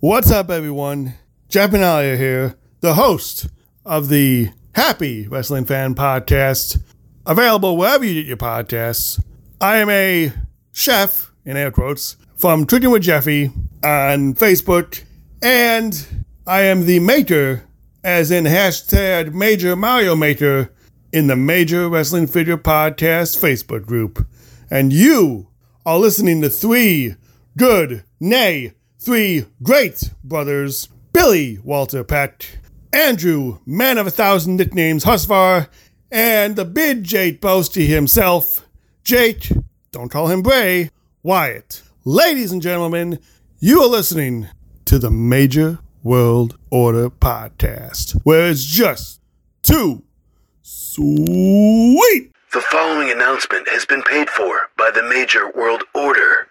What's up, everyone? Jeff Benalia here, the host of the Happy Wrestling Fan Podcast, available wherever you get your podcasts. I am a chef, in air quotes, from Tricking with Jeffy on Facebook, and I am the maker, as in hashtag Major Mario Maker, in the Major Wrestling Figure Podcast Facebook group. And you are listening to three good, nay, three great brothers Billy Walter Peck, Andrew, man of a thousand nicknames, Husvar, and the big Jake Boasty himself, Jake, don't call him Bray, Wyatt. Ladies and gentlemen, you are listening to the Major World Order Podcast, where it's just too sweet. The following announcement has been paid for by the Major World Order.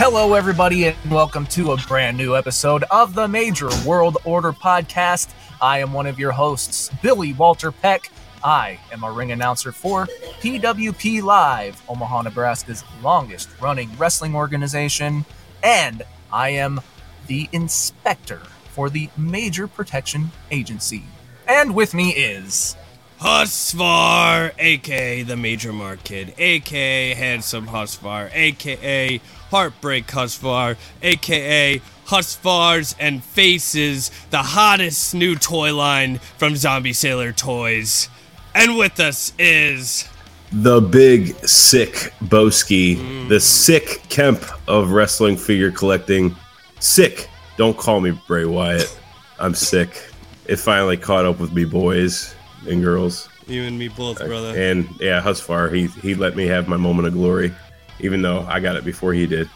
Hello, everybody, and welcome to a brand new episode of the Major World Order Podcast. I am one of your hosts, Billy Walter Peck. I am a ring announcer for PWP Live, Omaha, Nebraska's longest running wrestling organization, and I am the inspector for the Major Protection Agency. And with me is. Husvar, aka the Major Mark Kid, aka Handsome Husvar, aka Heartbreak Husvar, aka Husvars and Faces, the hottest new toy line from Zombie Sailor Toys. And with us is the big sick Boski, the sick Kemp of wrestling figure collecting. Sick. Don't call me Bray Wyatt. I'm sick. It finally caught up with me, boys and girls. you and me both, uh, brother. And yeah, Husfar, he he let me have my moment of glory, even though I got it before he did.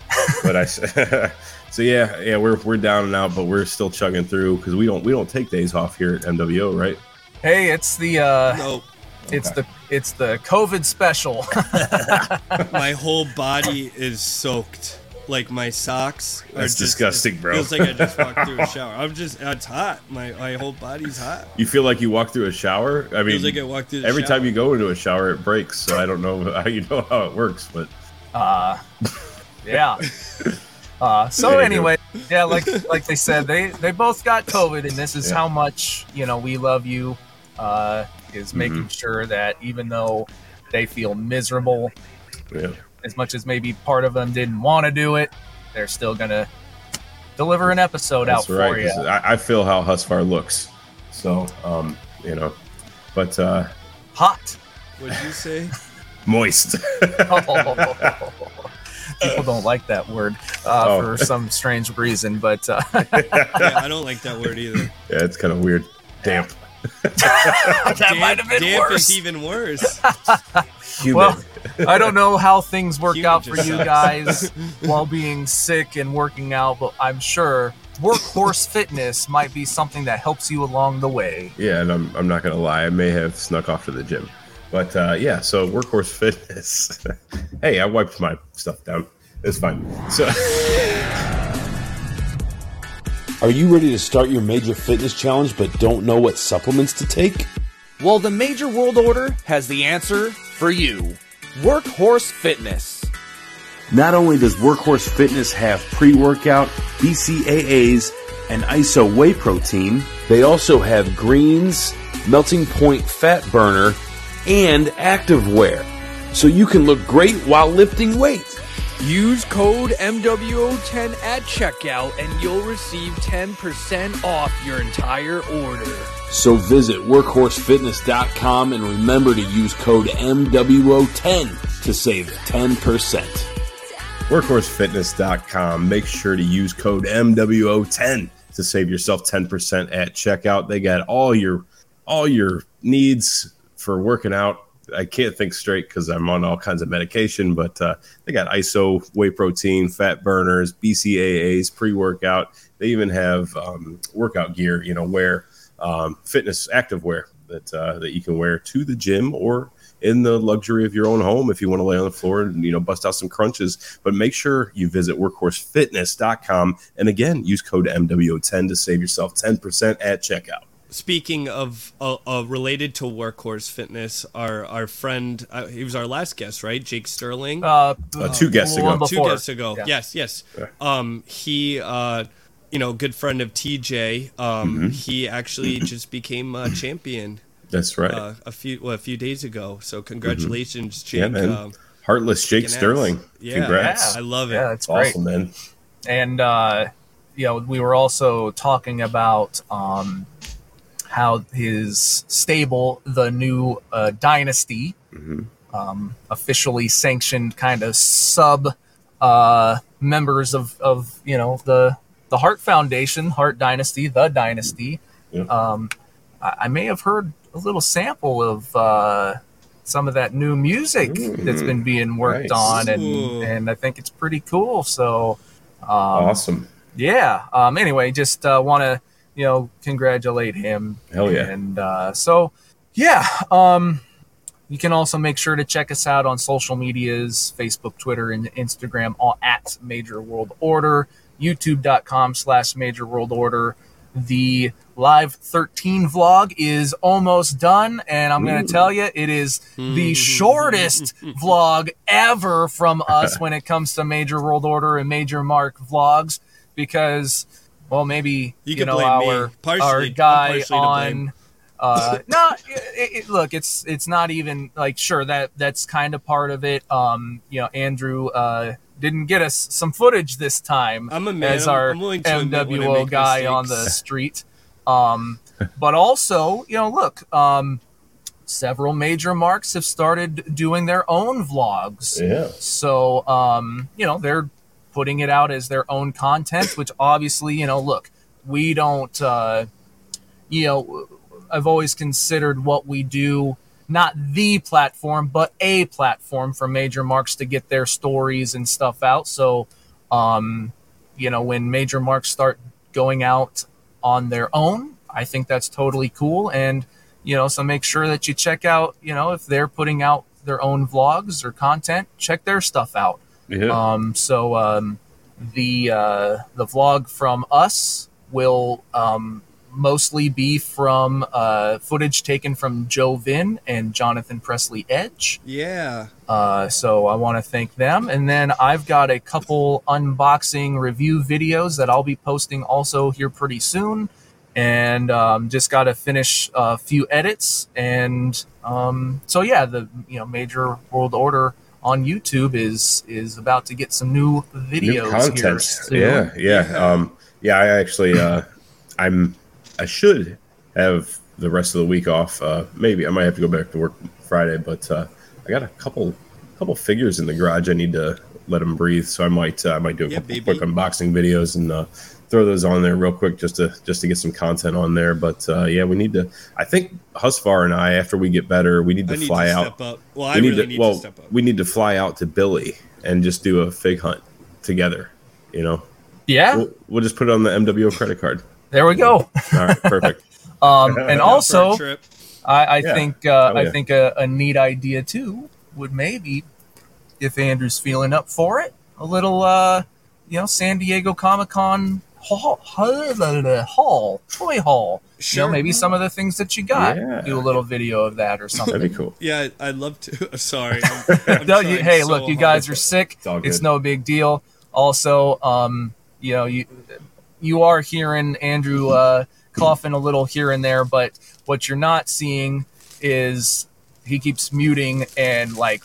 But I, so yeah, yeah, we're we're down and out, but we're still chugging through because we don't we don't take days off here at MWO, right? Hey, it's the uh, No, it's the it's the COVID special. my whole body is soaked. Like my socks are That's just, disgusting, it bro. Feels like I just walked through a shower. I'm just it's hot. My my whole body's hot. You feel like you walk through a shower. I mean, Feels like I walked through the every time you go into a shower, it breaks. So I don't know how you know how it works, but Uh, yeah. Uh, so Anywho. anyway, yeah, like like they said, they they both got COVID, and this is Yeah. how much you know we love you. Uh, is making sure that even though they feel miserable, yeah. as much as maybe part of them didn't want to do it, they're still gonna deliver an episode That's out right. for you. 'cause I, I feel how Husfar looks. So, um, you know, but uh, Hot. What'd you say? moist. People don't like that word uh, Oh. for some strange reason, but uh, yeah, I don't like that word either. yeah, it's kind of weird. Damp. that might have been damp worse. is even worse. Humid. Well, I don't know how things work Human out for you sucks. guys while being sick and working out, but I'm sure workhorse fitness might be something that helps you along the way. yeah, and I'm, I'm not gonna lie. I may have snuck off to the gym, but uh, yeah. So workhorse fitness. hey, I wiped my stuff down. It's fine. So Are you ready to start your major fitness challenge but don't know what supplements to take? Well, the Major World Order has the answer for you Workhorse Fitness. Not only does Workhorse Fitness have pre workout, BCAAs, and ISO whey protein, they also have greens, melting point fat burner, and activewear. So you can look great while lifting weights. Use code MWO10 at checkout and you'll receive 10% off your entire order. So visit workhorsefitness.com and remember to use code MWO10 to save 10%. workhorsefitness.com. Make sure to use code MWO10 to save yourself 10% at checkout. They got all your all your needs for working out. I can't think straight because I'm on all kinds of medication, but uh, they got ISO, whey protein, fat burners, BCAAs, pre workout. They even have um, workout gear, you know, wear, um, fitness active wear that uh, that you can wear to the gym or in the luxury of your own home if you want to lay on the floor and you know bust out some crunches. But make sure you visit workhorsefitness.com and again use code MWO10 to save yourself 10% at checkout. Speaking of uh, uh, related to workhorse fitness, our our friend, uh, he was our last guest, right? Jake Sterling. Uh, Uh, two guests one ago. two guests ago. Yeah. Yes, yes. Yeah. Um, he, uh, you know, good friend of TJ. Um, he actually just became a champion That's right. uh, a few well, a few days ago. So congratulations, Jake. yeah, man. Um, Heartless Jake. Sterling. Yeah, Congrats. I love it. Yeah, that's It's great. awesome, man. and uh, you know we were also talking about um, how his stable, the new uh, dynasty, um, officially sanctioned kind of sub uh, members of, of you know the the Hart Foundation, Hart Dynasty, the Dynasty. Yeah. Um, I, I may have heard a little sample of uh, some of that new music that's been being worked Nice. on, and Ooh. and I think it's pretty cool. So. Um, awesome. yeah. Um, anyway, just uh, want to you know congratulate him. Hell yeah. And uh, so yeah. Um, you can also make sure to check us out on social medias: Facebook, Twitter, and Instagram, all at Major World Order. YouTube.com/slash Major World Order. The live 13 vlog is almost done, and I'm going to tell you, it is the shortest vlog ever from us when it comes to Major World Order and Major Mark vlogs because, well, maybe You you, can know blame me. our Partially- our guy partially on. Uh, no, it, it, look, it's it's not even like sure that that's kind of part of it. Um, you know, Andrew uh, didn't get us some footage this time I'm a man. as our I'm willing to admit when I MWO make guy on the street. Um, but also, you know, look, um, several major marks have started doing their own vlogs. Yeah. So, um, you know, they're putting it out as their own content, which obviously, you know, look, we don't, uh, you know, I've always considered what we do not the platform, but a platform for major marks to get their stories and stuff out. So, um, you know, when major marks start going out on their own, I think that's totally cool. And, you know, so make sure that you check out, you know, if they're putting out their own vlogs or content, check their stuff out. Yeah. Um, so um, the uh, the vlog from us will um, mostly be from uh, footage taken from Joe Vin and Jonathan Presley Edge. Yeah. Uh, so I want to thank them. And then I've got a couple unboxing review videos that I'll be posting also here pretty soon. And um, just got to finish a few edits. And um, so yeah, the you know major world order on YouTube is is about to get some new videos. New here content. soon. Yeah, yeah. Um, yeah, I actually, uh, I'm, I should have the rest of the week off. Uh, maybe I might have to go back to work Friday, but uh, I got a couple, couple figures in the garage. I need to let them breathe, so I might, uh, I might do a Yeah, couple baby. quick unboxing videos and uh, throw those on there real quick just to just to get some content on there. But uh, yeah, we need to. I think Husfar and I, after we get better, we need to I need fly to out step up. Well, I we need really to need well to step up. we need to fly out to Billy and just do a fig hunt together. You know, Yeah, we'll, we'll just put it on the MWO credit card. there we go. All right, perfect. Um, and also. I, I Yeah. think uh, Oh, I yeah. think a, a neat idea too would maybe, if Andrew's feeling up for it, a little uh, you know San Diego Comic Con hall, hall, toy hall. You know, maybe some of the things that you got. Yeah. Do a little video of that or something. That'd be cool. Yeah, I'd love to. Sorry. I'm, I'm No, you, hey, so look, you hard. guys are sick. It's It's no big deal. Also, um, you know, you you are hearing Andrew uh, coughing a little here and there, but what you're not seeing is he keeps muting and like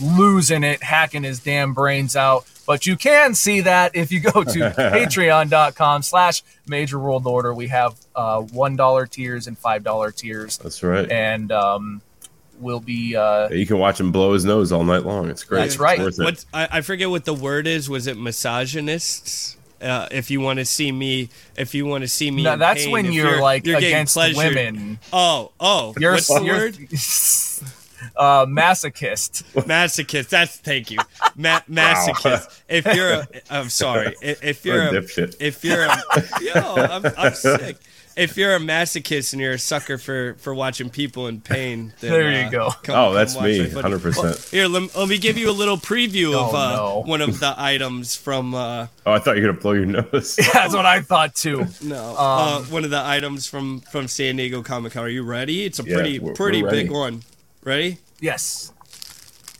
losing it, hacking his damn brains out. But you can see that if you go to patreon.com slash major world order. We have uh, $1 tiers and $5 tiers. That's right. And um, we'll be uh, you can watch him blow his nose all night long. It's great. That's It's right. worth it. What I, I forget what the word is. Was it misogynists? Uh, if you want to see me, if you want to see me, No, that's pain, when if you're, like getting against pleasured- women. Oh, oh, You're, what's the you're word? uh, masochist. Masochist. That's thank you. Ma- masochist. If you're, a, I'm sorry. If, if you're, a if you're, a, yo, I'm, I'm sick. if you're a masochist and you're a sucker for for watching people in pain, then, There you uh, go. come- Oh, that's me, 100%. Well, here, let, let me give you a little preview of Oh, uh, no. one of the items from. Uh, Oh, I thought you were gonna blow your nose. That's what I thought too. no, Um, uh, one of the items from from San Diego Comic Con. Are you ready? It's a Yeah, pretty we're- pretty we're big one. Ready? Yes.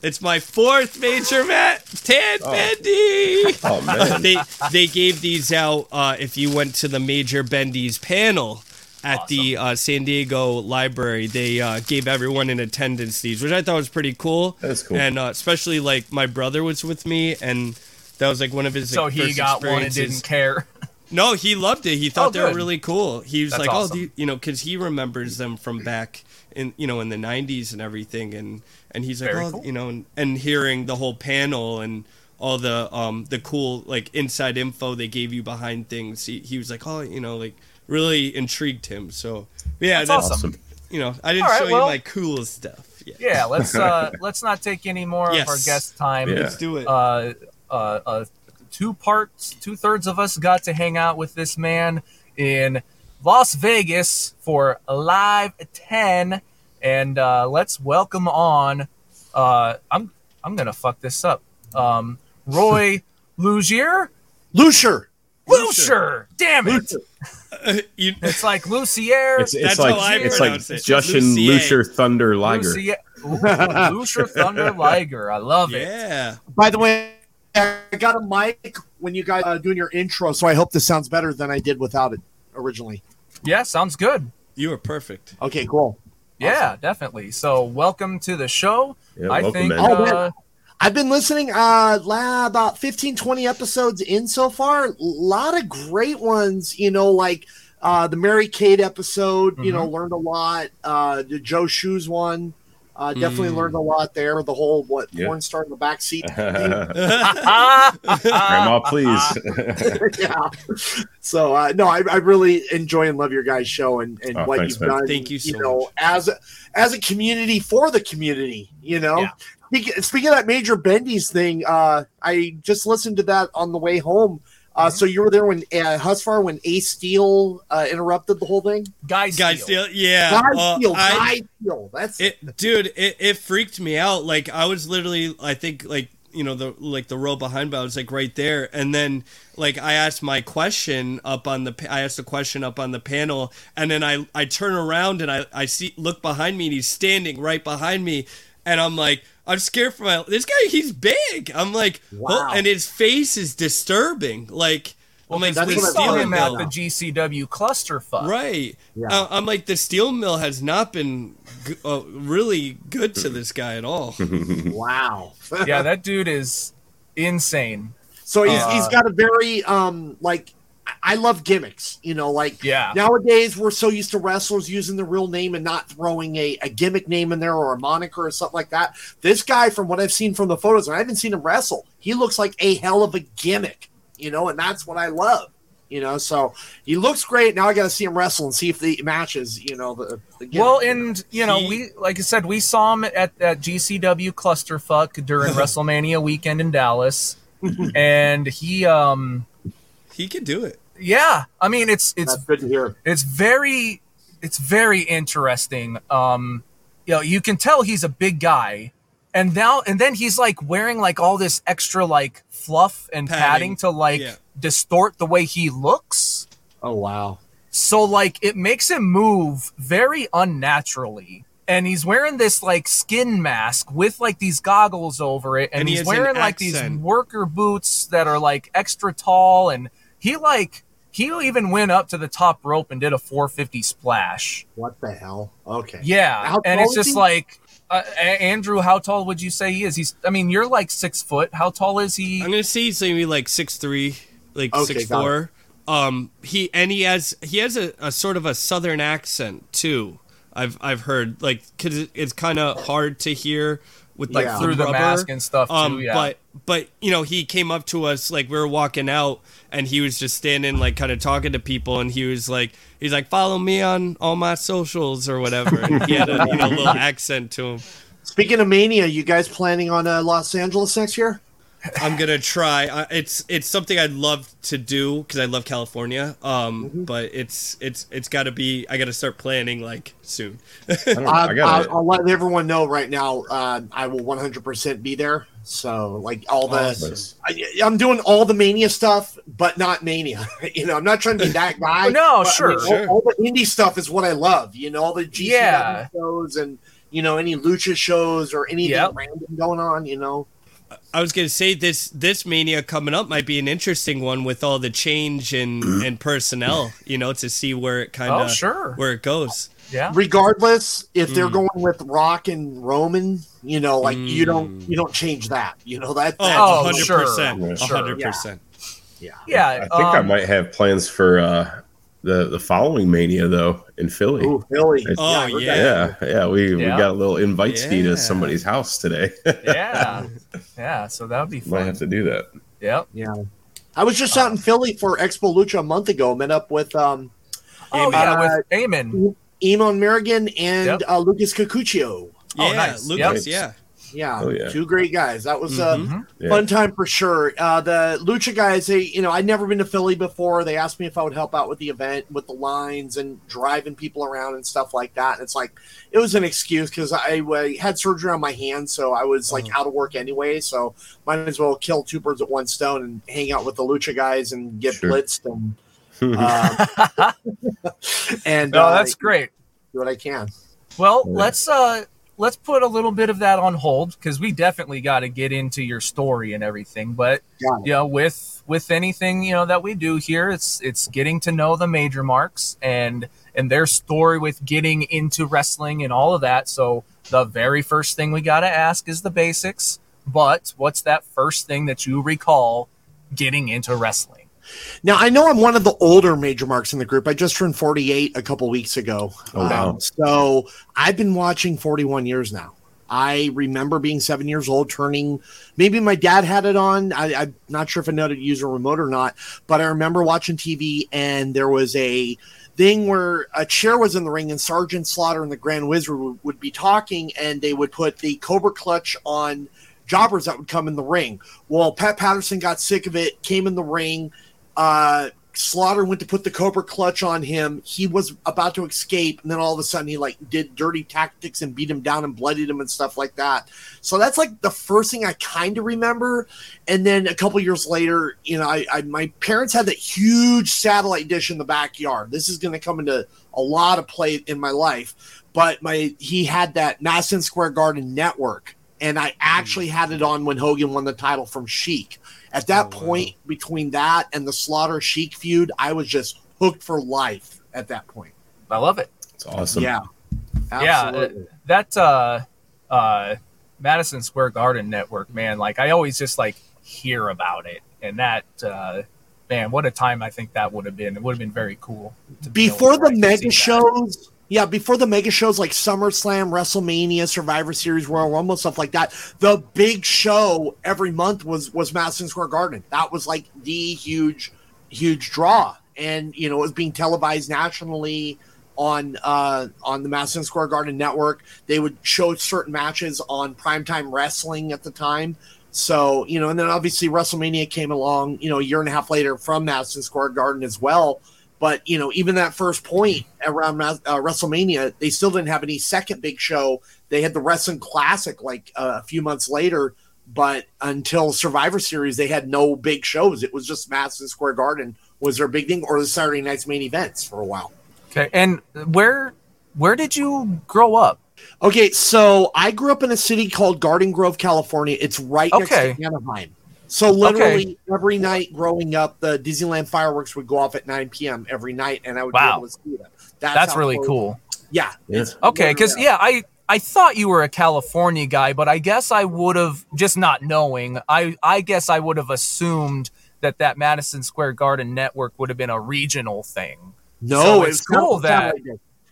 It's my fourth major mat, Tan Bendy. Oh man. they they gave these out uh, if you went to the major Bendy's panel at the uh, San Diego Library. They uh, gave everyone in attendance these, which I thought was pretty cool. That's cool. And uh, especially like my brother was with me, and that was like one of his. So like, he first got one and didn't care. No, he loved it. He thought Oh, they were really cool. He was That's like, "Oh, awesome. do you, you know," because he remembers them from back in you know in the '90s and everything, and and he's like, Very "Oh, cool. you know," and, and hearing the whole panel and all the um the cool like inside info they gave you behind things. He, he was like, "Oh, you know, like really intrigued him." So yeah, That's that's, awesome. you know, I didn't right, show well- you my cool stuff. Yeah. Yeah, let's uh let's not take any more Yes. of our guest time. Yeah. Let's do it. Uh uh uh two parts, two thirds of us got to hang out with this man in Las Vegas for Live 10. And uh let's welcome on uh I'm I'm gonna fuck this up. Um Roy Lugier? Lucier. Lucier! Damn it! you, It's like Lucier. It's, it's That's like how I it's like pronounce it. Justin Lucier. Lucier Thunder Liger. Lucier, Ooh, Lucier Thunder Liger. I love it. yeah. By the way, I got a mic when you guys uh, doing your intro, so I hope this sounds better than I did without it originally. Yeah, sounds good. You were perfect. Okay, cool. Yeah, definitely. So, welcome to the show. Yeah, I welcome, think man. Oh, uh, I've been listening uh la, about 15 20 episodes in so far. A lot of great ones, you know, like uh the Mary Kate episode, you know, learned a lot. Uh the Joe Shoes one. Uh, definitely Mm. learned a lot there. The whole what Yeah. porn star in the back seat. Grandma, please. yeah. So uh, no, I, I really enjoy and love your guys' show and, and Oh, what thanks, you've man. done. Thank you so know, much. as a, as a community for the community. You know, Yeah. Speaking, speaking of that Major Bendy's thing, uh, I just listened to that on the way home. Uh. So you were there when uh, Husfar when Ace Steel uh, interrupted the whole thing. Guy Guys, Steele. still, yeah. Guy uh, Steel, I- Guy Steel. That's it dude it, it freaked me out like i was literally i think like you know the like the row behind me i was like right there and then like i asked my question up on the i asked a question up on the panel and then i i turn around and i i see look behind me and he's standing right behind me and i'm like i'm scared for my this guy he's big i'm like Wow. oh, and his face is disturbing like i'm like that's the what I've him about at the. GCW clusterfuck. Right. Yeah. Uh, I'm like the steel mill has not been g- uh, really good to this guy at all. wow. Yeah, that dude is insane. So he's, Uh, he's got a very um like I- I love gimmicks, you know, like Yeah. nowadays we're so used to wrestlers using the real name and not throwing a, a gimmick name in there or a moniker or something like that. This guy, from what I've seen from the photos, and I haven't seen him wrestle, he looks like a hell of a gimmick, you know, and that's what I love. You know, so he looks great. Now I got to see him wrestle and see if the matches, you know, the, the gimmick. Well, and you know, He- we like I said, we saw him at at GCW clusterfuck during WrestleMania weekend in Dallas, and he, um, He can do it. yeah, I mean, it's it's that's good to hear. it's very it's very interesting. Um you know you can tell he's a big guy. And now and then he's like wearing like all this extra like fluff and padding, Padding, to like yeah. distort the way he looks. Oh wow, so like it makes him move very unnaturally. And he's wearing this like skin mask with like these goggles over it. And, And he he's has an wearing like these worker boots that are like extra tall and he like he even went up to the top rope and did a 450 splash what the hell? Okay, yeah How and it's just he? like uh, andrew how tall would you say he is he's i mean you're like six foot how tall is he I'm gonna say he's maybe like six three, like Okay, six got four. Um, he and he has he has a, a sort of a southern accent too. I've I've heard like because it's kind of hard to hear with like Yeah. through the rubber. mask and stuff too Um, yeah but but you know he came up to us like we were walking out and he was just standing like kind of talking to people and he was like he's like follow me on all my socials or whatever. And he had a you know little accent to him. Speaking of Mania, you guys planning on uh, Los Angeles next year? I'm gonna try. It's it's something I'd love to do because I love California. Um, Mm-hmm. but it's it's it's got to be. I got to start planning like soon. I, don't, I, I got I'll, I'll let everyone know right now. Uh, I will 100% be there. So, like all the, Nice. I, I'm doing all the mania stuff, but not mania. you know, I'm not trying to be that guy. No, but, I sure. all- All, the indie stuff is what I love. You know, all the GCW Yeah. shows and you know any lucha shows or anything Yep. random going on. You know, I was gonna say this this mania coming up might be an interesting one with all the change in in personnel. You know, to see where it kind Oh, of sure. where it goes. Yeah. regardless if they're Mm. going with Rock and Roman, you know, like you don't you don't change that. You know that. that Oh, Oh, 100 sure. percent, hundred percent. yeah. Yeah. I think I um, might have plans for uh, the the following Mania though in Philly. Ooh, Philly. It's- Oh, I heard yeah. yeah, yeah. We Yeah. we got a little invite fee Yeah. to somebody's house today. Yeah. Yeah. So that would be might fun. have to do that. Yep. Yeah. I was just out in Philly for Expo Lucha a month ago. Met up with um, Oh, Eamon. yeah. Uh, With Eamon. Emon Merrigan and Yep. uh, Lucas Cacuccio. Oh, Yeah, nice. Lucas. Yep. Yeah, Yeah, Oh, yeah. two great guys. That was a Mhm. Yeah. fun time for sure. Uh, the Lucha guys, they, you know, I'd never been to Philly before. They asked me if I would help out with the event, with the lines and driving people around and stuff like that. And it's like, it was an excuse because I, I had surgery on my hand, so I was like out of work anyway. So might as well kill two birds with one stone and hang out with the Lucha guys and get Sure. blitzed and. Uh, and No, uh, that's great. do what I can. Well, Yeah. let's uh let's put a little bit of that on hold because we definitely got to get into your story and everything. But you know, with with anything you know that we do here, it's it's getting to know the major marks and and their story with getting into wrestling and all of that. So the very first thing we got to ask is the basics. But what's that first thing that you recall getting into wrestling? Now I know I'm one of the older major marks in the group. I just turned 48 a couple weeks ago. Oh, wow. Um, so I've been watching 41 years now. I remember being seven years old, turning. Maybe my dad had it on. I, I'm not sure if I know to use a remote or not, but I remember watching TV and there was a thing where a chair was in the ring and Sergeant Slaughter and the Grand Wizard would, would be talking and they would put the Cobra Clutch on jobbers that would come in the ring. Well, Pat Patterson got sick of it, came in the ring. Uh, Slaughter went to put the Cobra clutch on him. He was about to escape, and then all of a sudden he like did dirty tactics and beat him down and bloodied him and stuff like that. So that's like the first thing I kind of remember. And then a couple years later, you know, I, I my parents had that huge satellite dish in the backyard. This is going to come into a lot of play in my life. But my he had that Madison Square Garden network, and I actually had it on when Hogan won the title from Sheik. At that Oh, wow. point, between that and the Slaughter Sheik feud, I was just hooked for life at that point. I love it. It's awesome. Yeah. Yeah, Absolutely. that uh uh Madison Square Garden network, man, like I always just like hear about it. And that uh man, what a time I think that would have been. It would have been very cool. be before the like, see mega that. shows yeah before the mega shows like SummerSlam, WrestleMania, Survivor Series, Royal Rumble, stuff like that. The big show every month was was Madison Square Garden. That was like the huge, huge draw, and you know it was being televised nationally on uh on the Madison Square Garden network. They would show certain matches on primetime wrestling at the time. So, you know, and then obviously WrestleMania came along, you know, a year and a half later from Madison Square Garden as well. But, you know, even that first point around uh, WrestleMania, they still didn't have any second big show. They had the Wrestling Classic like uh, a few months later. But until Survivor Series, they had no big shows. It was just Madison Square Garden was their big thing, or the Saturday night's main events for a while. Okay. And where where did you grow up? Okay, so I grew up in a city called Garden Grove, California. It's right Okay. next to Anaheim. So literally every night growing up, the Disneyland fireworks would go off at 9 p.m. every night, and I would Wow. be able to see them. That's how really close- cool. Yeah. Yeah. Okay, because yeah, I I thought you were a California guy, but I guess I would have just not knowing. I I guess I would have assumed that that Madison Square Garden network would have been a regional thing. no, so it it's was cool cool that-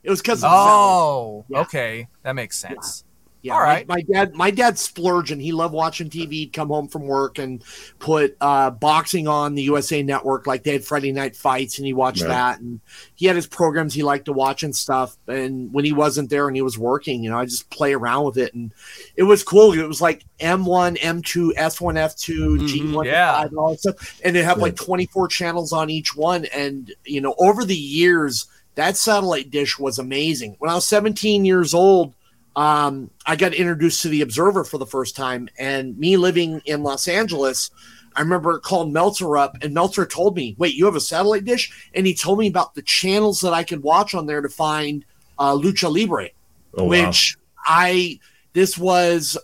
It was because of. Oh, Yeah. okay, that makes sense. Yeah, All my- right. My, dad, my dad splurged, and he loved watching TV. He'd come home from work and put uh, boxing on the USA Network, like they had Friday Night Fights, and he watched Right. that. And he had his programs he liked to watch and stuff. And when he wasn't there and he was working, you know, I just play around with it, and it was cool. It was like M1, M2, S1, F2, G1, yeah. F5, and all that stuff. And they have like 24 channels on each one. And you know, over the years, that satellite dish was amazing. When I was 17 years old um, I got introduced to the Observer for the first time, and me living in Los Angeles, I remember calling Meltzer up, and Meltzer told me, "Wait, you have a satellite dish?" And he told me about the channels that I could watch on there to find uh, Lucha Libre, Oh, wow. which I this was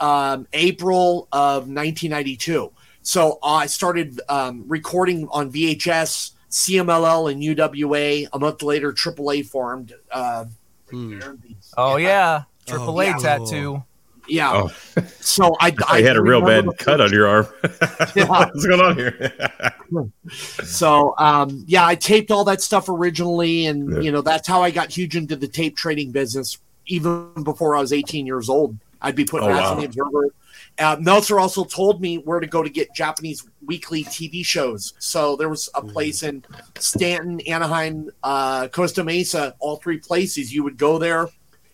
um, April of 1992. So I started um, recording on VHS, CMLL, and UWA. A month later, AAA formed. Uh, Oh yeah, Triple A yeah. tattoo. Yeah. Oh. So I, I had a real bad cut on your arm. Yeah. What's going on here? So um, yeah, I taped all that stuff originally, and Yeah. you know that's how I got huge into the tape trading business. Even before I was 18 years old, I'd be putting Oh, ads wow. on the Observer. Uh, Meltzer also told me where to go to get Japanese weekly TV shows. So there was a place in Stanton, Anaheim, uh, Costa Mesa, all three places. You would go there,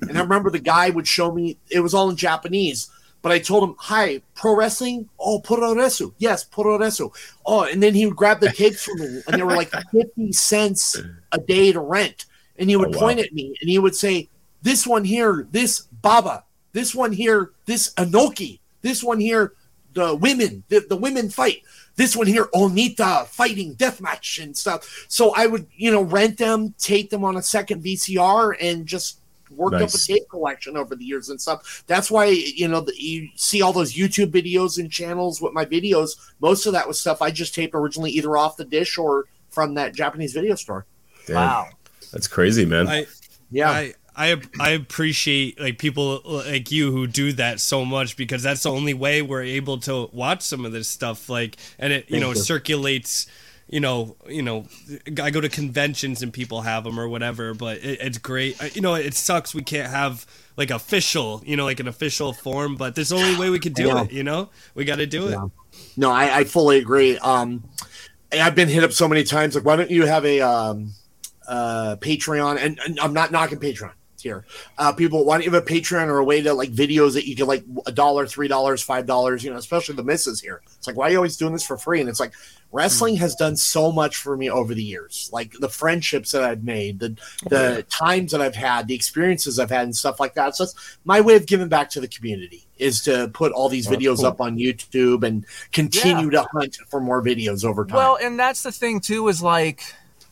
and I remember the guy would show me. It was all in Japanese. But I told him, "Hi, pro wrestling? Oh, puroresu. Yes, puroresu. Oh, and then he would grab the tapes from me, and they were like fifty cents a day to rent. And he oh, would Oh, wow. point at me, and he would say, "This one here, this Baba. This one here, this Inoki. This one here, the women, the, the women fight. This one here, Onita fighting deathmatch and stuff." So I would, you know, rent them, tape them on a second VCR, and just worked up a tape collection over the years and stuff. That's why you know the, you see all those YouTube videos and channels with my videos. Most of that was stuff I just taped originally, either off the dish or from that Japanese video store. Damn, Wow. That's crazy, man. I, Yeah, I I I appreciate like people like you who do that so much because that's the only way we're able to watch some of this stuff like and it you Thank know you. circulates you know you know I go to conventions and people have them or whatever but it, it's great you know it sucks we can't have like official you know like an official form but there's the only way we could do it you know we got to do it Yeah. no, I, I fully agree. Um, I've been hit up so many times. Like, why don't you have a um, uh, Patreon? And, and I'm not knocking Patreon here. Uh, people, why don't you have a Patreon or a way to like videos that you can like a dollar, three dollars, five dollars? You know, especially the misses here. It's like, why are you always doing this for free? And it's like, wrestling has done so much for me over the years. Like the friendships that I've made, the the times that I've had, the experiences I've had, and stuff like that. So it's my way of giving back to the community is to put all these That's videos cool. up on YouTube and continue to hunt for more videos over time. Well, and that's the thing too is like,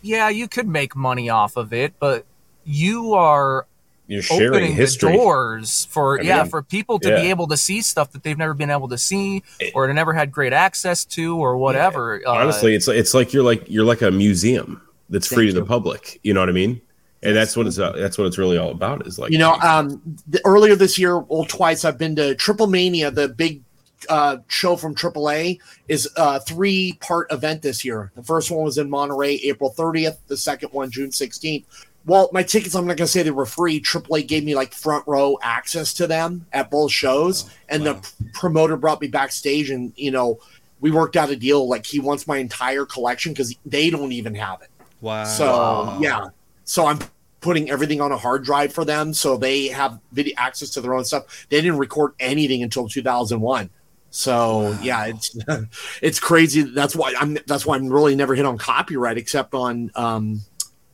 yeah, you could make money off of it, but you are You're sharing opening history. the doors for I yeah mean, for people to yeah. be able to see stuff that they've never been able to see or never had great access to or whatever. Uh, Honestly, it's it's like you're like you're like a museum that's free to you. the public. You know what I mean? And that's what it's uh, that's what it's really all about. Is like you know, um, the, earlier this year, well, twice I've been to Triple Mania, the big uh, show from AAA, is a three part event this year. The first one was in Monterrey, April 30th. The second one, June 16th. Well, my tickets, I'm not going to say they were free. AAA gave me like front row access to them at both shows. and the p- promoter brought me backstage, and, you know, we worked out a deal. Like, he wants my entire collection because they don't even have it. wow So yeah, so I'm putting everything on a hard drive for them, so they have video access to their own stuff. They didn't record anything until 2001. So yeah, it's it's crazy. That's why I'm that's why I'm really never hit on copyright except on um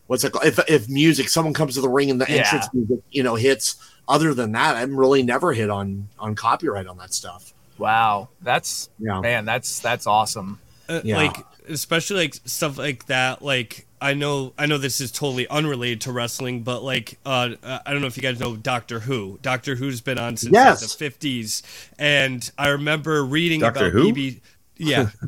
what's it called? If if music, someone comes to the ring and the Yeah. entrance music, you know, hits. Other than that, I'm really never hit on on copyright on that stuff. wow, that's Yeah. man, that's that's awesome. uh, Yeah. like especially like stuff like that like i know i know this is totally unrelated to wrestling but like uh i don't know if you guys know doctor who doctor who's been on since like, the 50s and i remember reading Doctor about Who? bb yeah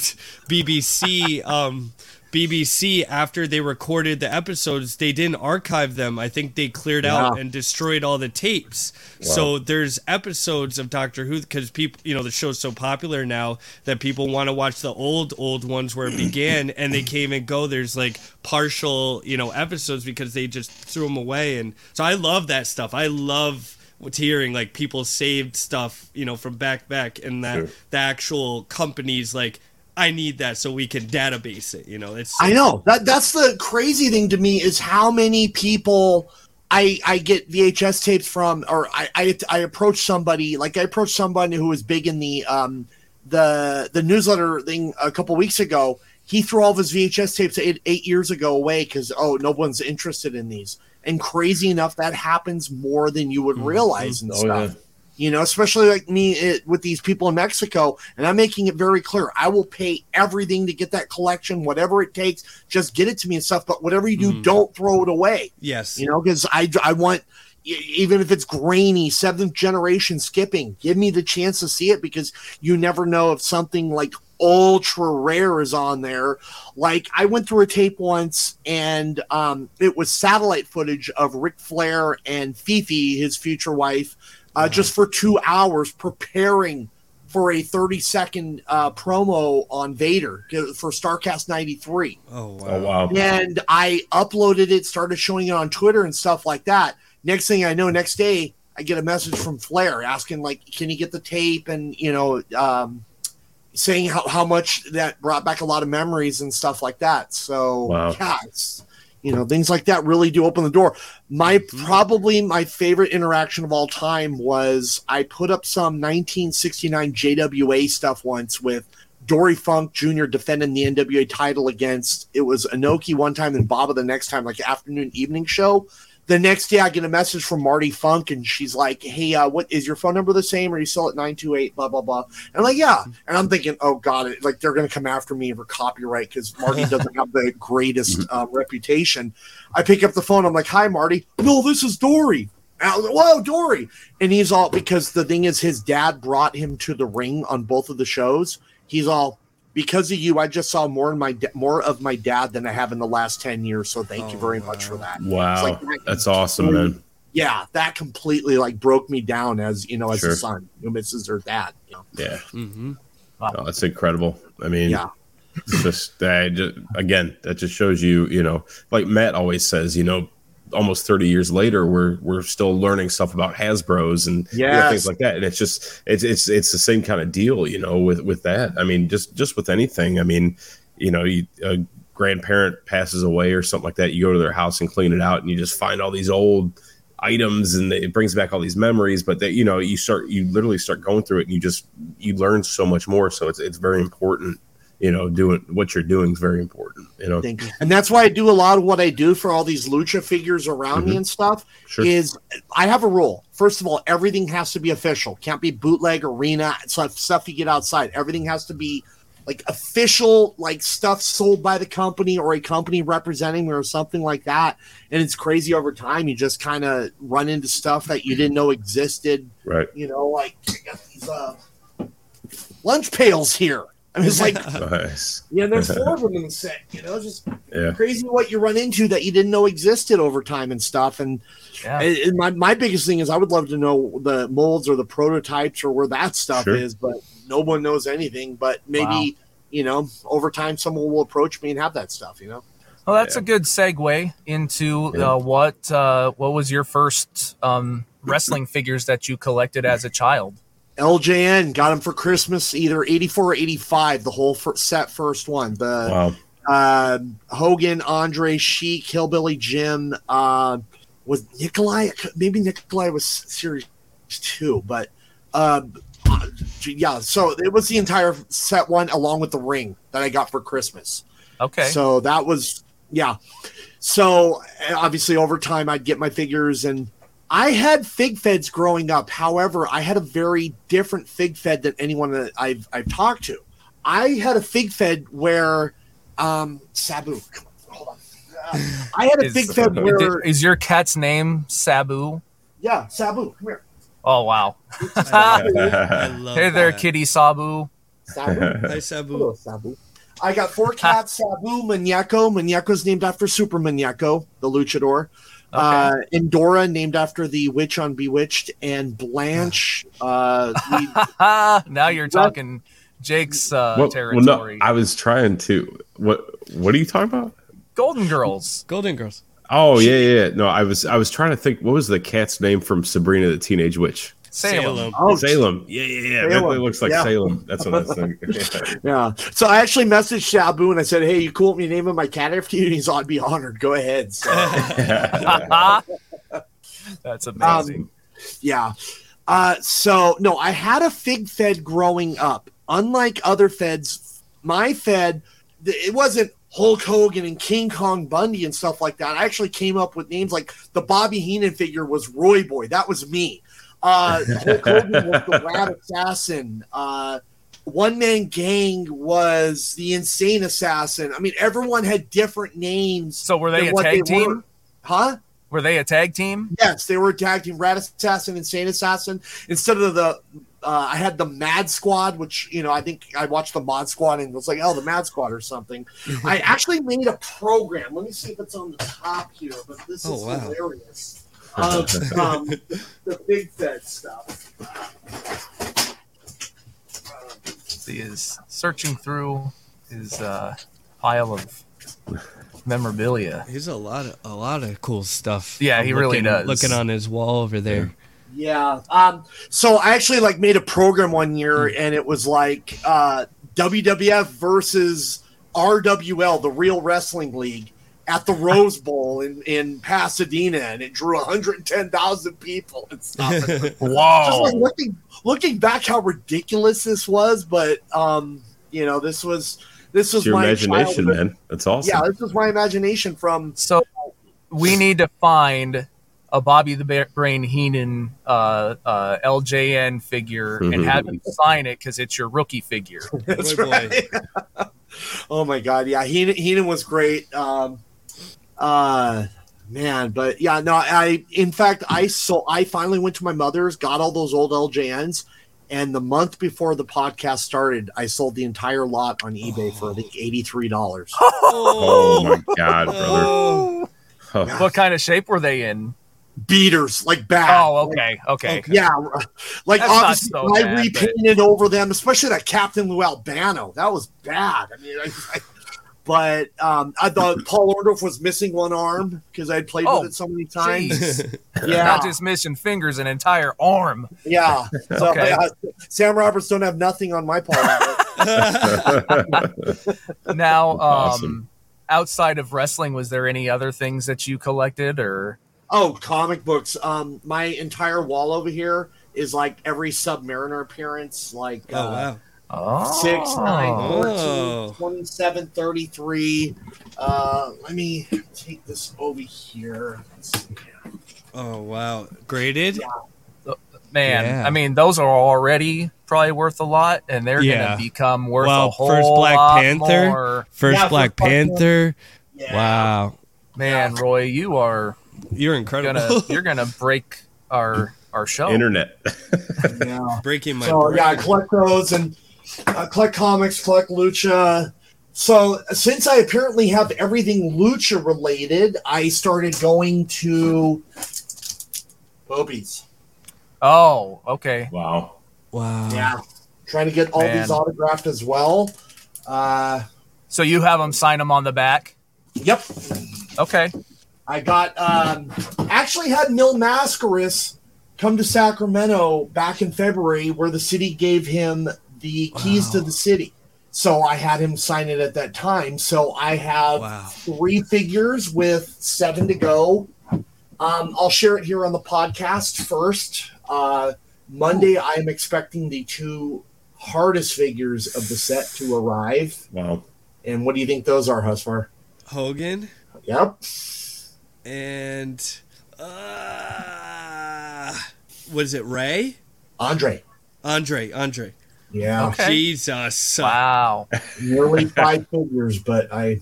bbc um BBC after they recorded the episodes, they didn't archive them. I think they cleared out and destroyed all the tapes. So there's episodes of Doctor Who because people, you know, the show's so popular now that people want to watch the old old ones where it began, and they can't even go. There's like partial, you know, episodes because they just threw them away. And so I love that stuff. I love with hearing like people saved stuff, you know, from back back, and that Sure. the actual companies like. I need that so we can database it. You know, it's I know that that's the crazy thing to me is how many people I I get VHS tapes from, or I I, I approach somebody like I approached somebody who was big in the um the the newsletter thing a couple weeks ago. He threw all of his VHS tapes eight, eight years ago away because oh no one's interested in these. And crazy enough, that happens more than you would realize and Oh, stuff yeah. You know, especially like me it, with these people in Mexico. And I'm making it very clear I will pay everything to get that collection, whatever it takes. Just get it to me and stuff. But whatever you do, don't throw it away. yes, You know, because I, I want, even if it's grainy, seventh generation skipping, give me the chance to see it because you never know if something like ultra rare is on there. Like I went through a tape once and um, it was satellite footage of Ric Flair and Fifi, his future wife, uh, just for two hours preparing for a 30 second uh, promo on Vader for Starrcade 93 Oh wow. Oh wow. and I uploaded it, started showing it on Twitter and stuff like that. Next thing I know, next day I get a message from Flair asking like, "Can you get the tape?" and you know, um, saying how, how much that brought back a lot of memories and stuff like that. So Wow. yeah, it's, you know, things like that really do open the door. My mm-hmm. probably my favorite interaction of all time was I put up some 1969 JWA stuff once with Dory Funk Jr. defending the NWA title against it was Inoki one time and Baba the next time, like afternoon evening show. The next day, I get a message from Marti Funk, and she's like, "Hey, uh, what is your phone number the same? Or you still at nine two eight? Blah blah blah." And I'm like, "Yeah," and I'm thinking, "Oh God, it, like they're gonna come after me for copyright because Marti doesn't have the greatest uh, reputation." I pick up the phone. I'm like, "Hi, Marti. No, this is Dory." Like, Whoa, Dory! And he's all because the thing is, his dad brought him to the ring on both of the shows. He's all because of you. I just saw more in my da- more of my dad than I have in the last ten years. So thank you Oh, very much for that. Wow. It's like- That's awesome, man. Yeah, that completely like broke me down as you know as Sure. a son who misses their dad. You know? Yeah. Mm-hmm. Oh, that's incredible. I mean, Yeah. just that just, again, that just shows you, you know, like Matt always says, you know, almost 30 years later, we're we're still learning stuff about Hasbro's and you know, things like that. And it's just it's it's it's the same kind of deal, you know, with with that. I mean, just just with anything. I mean, you know, you, a grandparent passes away or something like that, you go to their house and clean it out, and you just find all these old items and it brings back all these memories but that you know you start you literally start going through it and you just you learn so much more so it's it's very important you know doing what you're doing is very important you know thing. And that's why I do a lot of what I do for all these lucha figures around me and stuff. Mm-hmm. Sure. Is I have a rule. First of all, everything has to be official. Can't be bootleg arena stuff stuff you get outside. Everything has to be like official, like stuff sold by the company or a company representing me or something like that. And it's crazy over time. You just kind of run into stuff that you didn't know existed. right You know, like I got these uh, lunch pails here. I mean, it's like nice yeah, there's four of them in the set. You know, just yeah crazy what you run into that you didn't know existed over time and stuff. And, Yeah. and- and my, my biggest thing is I would love to know the molds or the prototypes or where that stuff Sure. is, but no one knows anything. But maybe, Wow. you know, over time someone will approach me and have that stuff, you know? Well, that's Yeah. a good segue into Yeah. uh, what uh, what was your first um, wrestling figures that you collected as a child? LJN got them for Christmas, either 84 or 85, the whole fir- set first one. The wow uh, Hogan, Andre, Sheik, Hillbilly Jim, uh, was Nikolai, maybe Nikolai was series two, but uh, uh, yeah, so it was the entire set one along with the ring that I got for Christmas. Okay. So that was, yeah. So obviously over time I'd get my figures and I had fig feds growing up. However, I had a very different fig fed than anyone that I've I've talked to. I had a fig fed where um Sabu. Come on, hold on. Uh, I had a Is- fig fed where Is your cat's name Sabu? yeah, Sabu, come here. Oh wow! I love hey there, that. Kitty Sabu. Sabu. Hi, Hello, Sabu. Sabu. I got four cats, Sabu, Muñeco. Muñeco's named after Super Muñeco, the luchador. Uh, Endora, named after the witch on Bewitched, and Blanche. Uh, we, now you're talking Jake's uh, well, well, no i was trying to what what are you talking about Golden Girls. Golden Girls. Oh yeah, yeah. yeah. No, I was I was trying to think. What was the cat's name from Sabrina the Teenage Witch? Salem. Oh, Salem. Yeah, yeah, yeah. That Salem. it looks like Yeah. Salem. That's what I was thinking. Yeah. So I actually messaged Sabu and I said, "Hey, you cool with me naming my cat after you?" And he's, "I'd be honored. Go ahead." So, That's amazing. um, yeah. Uh, so no, I had a fig fed growing up. Unlike other feds, my fed, it wasn't Hulk Hogan and King Kong Bundy and stuff like that. I actually came up with names like the Bobby Heenan figure was Roy Boy. That was me. Uh, Hulk Hogan was the Rat Assassin. Uh, One Man Gang was the Insane Assassin. I mean, everyone had different names. so were they a tag they team? were. Huh? Were they a tag team? Yes, they were a tag team Rat Assassin, Insane Assassin. Instead of the, uh, I had the Mad Squad, which you know I think I watched the Mod Squad and was like, oh, the Mad Squad or something. I actually made a program. Let me see if it's on the top here, but this is Oh, wow. hilarious. Of um, the Big Fed stuff. He is searching through his uh, pile of memorabilia. He's a lot of a lot of cool stuff. Yeah, I'm he really looking- does. Looking on his wall over there. Yeah. Um, so I actually like made a program one year and it was like uh, WWF versus RWL, the Real Wrestling League, at the Rose Bowl in, in Pasadena, and it drew 110,000 people and stuff. And Just like looking looking back how ridiculous this was, but um, you know, this was this was It's your my imagination, childhood. man. That's awesome. Yeah, this was my imagination from So we need to find a Bobby the Brain Heenan uh, uh, LJN figure and Mhm. have you sign it because it's your rookie figure. That's Boy, boy. right. oh my god, yeah, Heenan, Heenan was great. Um, uh, man, but yeah, no, I in fact I so I finally went to my mother's, got all those old LJNs, and the month before the podcast started, I sold the entire lot on eBay for I think eighty three dollars. Oh my god, brother. Oh, Oh, What kind of shape were they in? Beaters like bad. Oh, okay, okay. Yeah, like That's obviously so I bad, repainted over them, especially that Captain Lou Albano. That was bad. I mean, I, I, but um, I thought Paul Orndorff was missing one arm because I'd played Oh, with it so many times. Jeez. Yeah, Not just missing fingers, an entire arm. yeah. So Okay. yeah, Sam Roberts don't have nothing on my Paul. Now, um, Awesome. outside of wrestling, was there any other things that you collected or? oh, comic books. Um, my entire wall over here is like every Submariner appearance, like oh uh, wow. Oh, Six, nine, Oh. 14, 27, 33. Uh, let me take this over here. Let's see. Oh wow. Graded? Man, Yeah. I mean, those are already probably worth a lot, and they're Yeah. gonna become worth Well, a whole first Black lot Panther. more. First Yeah, Black Panther. Yeah. Wow. Man, Roy, you are You're incredible. gonna you're gonna break our our show. Internet. Yeah. Breaking my So, brain. yeah, I collect those and uh, collect comics, collect Lucha. So, since I apparently have everything Lucha related, I started going to Bobby's. Oh, okay. Wow. Wow. Yeah. Trying to get all Man. these autographed as well. Uh, So you have them sign them on the back. yep. Okay. I got um actually had Mil Mascaras come to Sacramento back in February where the city gave him the keys to the city. So I had him sign it at that time. So I have Wow. three figures with seven to go. Um, I'll share it here on the podcast first. Uh, Monday, I am expecting the two hardest figures of the set to arrive. Wow. And what do you think those are, Husfar? Hogan Yep. and uh was it Ray? Andre. Andre, Andre. Yeah. Okay. Jesus. Wow. nearly five figures, but I,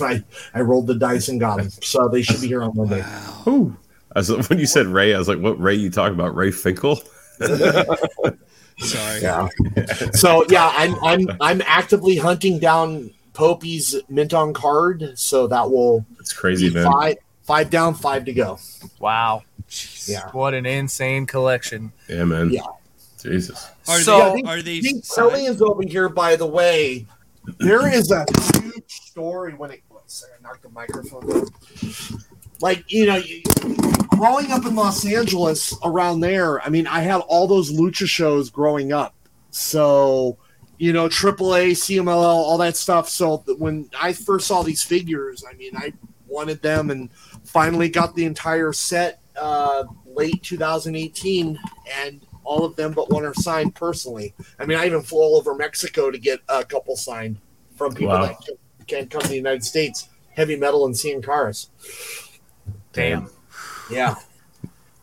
I I rolled the dice and got them. So they should be here on Monday. Wow. Ooh. I was, when you said Ray, I was like, "What Ray you talking about? Ray Finkle?" Sorry. Yeah. So yeah, I'm I'm I'm actively hunting down Popey's mint on card. So that will It's crazy, man. five five down, five to go. Wow. Yeah. What an insane collection. Yeah, man. Yeah. Jesus. Are So- they are they Pete signed? Killian's over here, by the way. There is a huge story when it. Sorry, I knocked the microphone. down. like you know, you, growing up in Los Angeles around there, I mean, I had all those lucha shows growing up. So, you know, AAA, CMLL, all that stuff. So when I first saw these figures, I mean, I wanted them and finally got the entire set uh, late 2018, and all of them but one are signed personally. I mean, I even flew all over Mexico to get a couple signed from people Wow. that can't- can't come to the United States. Heavy metal and Cien Caras. Damn. Yeah.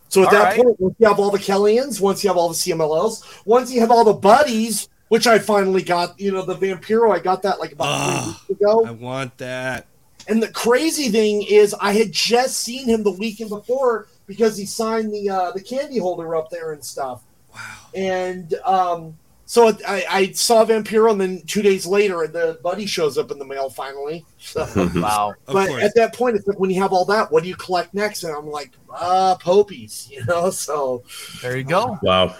So at All that right. point, once you have all the Kellians, once you have all the CMLLs, once you have all the buddies, which I finally got, you know, the Vampiro, I got that like about three weeks ago. I want that. And the crazy thing is, I had just seen him the weekend before because he signed the uh, the candy holder up there and stuff. Wow. And um, so I, I saw Vampiro, and then two days later, the buddy shows up in the mail finally. So, Wow. But at that point, it's like when you have all that, what do you collect next? And I'm like, ah, popies, you know. So There you go. Wow.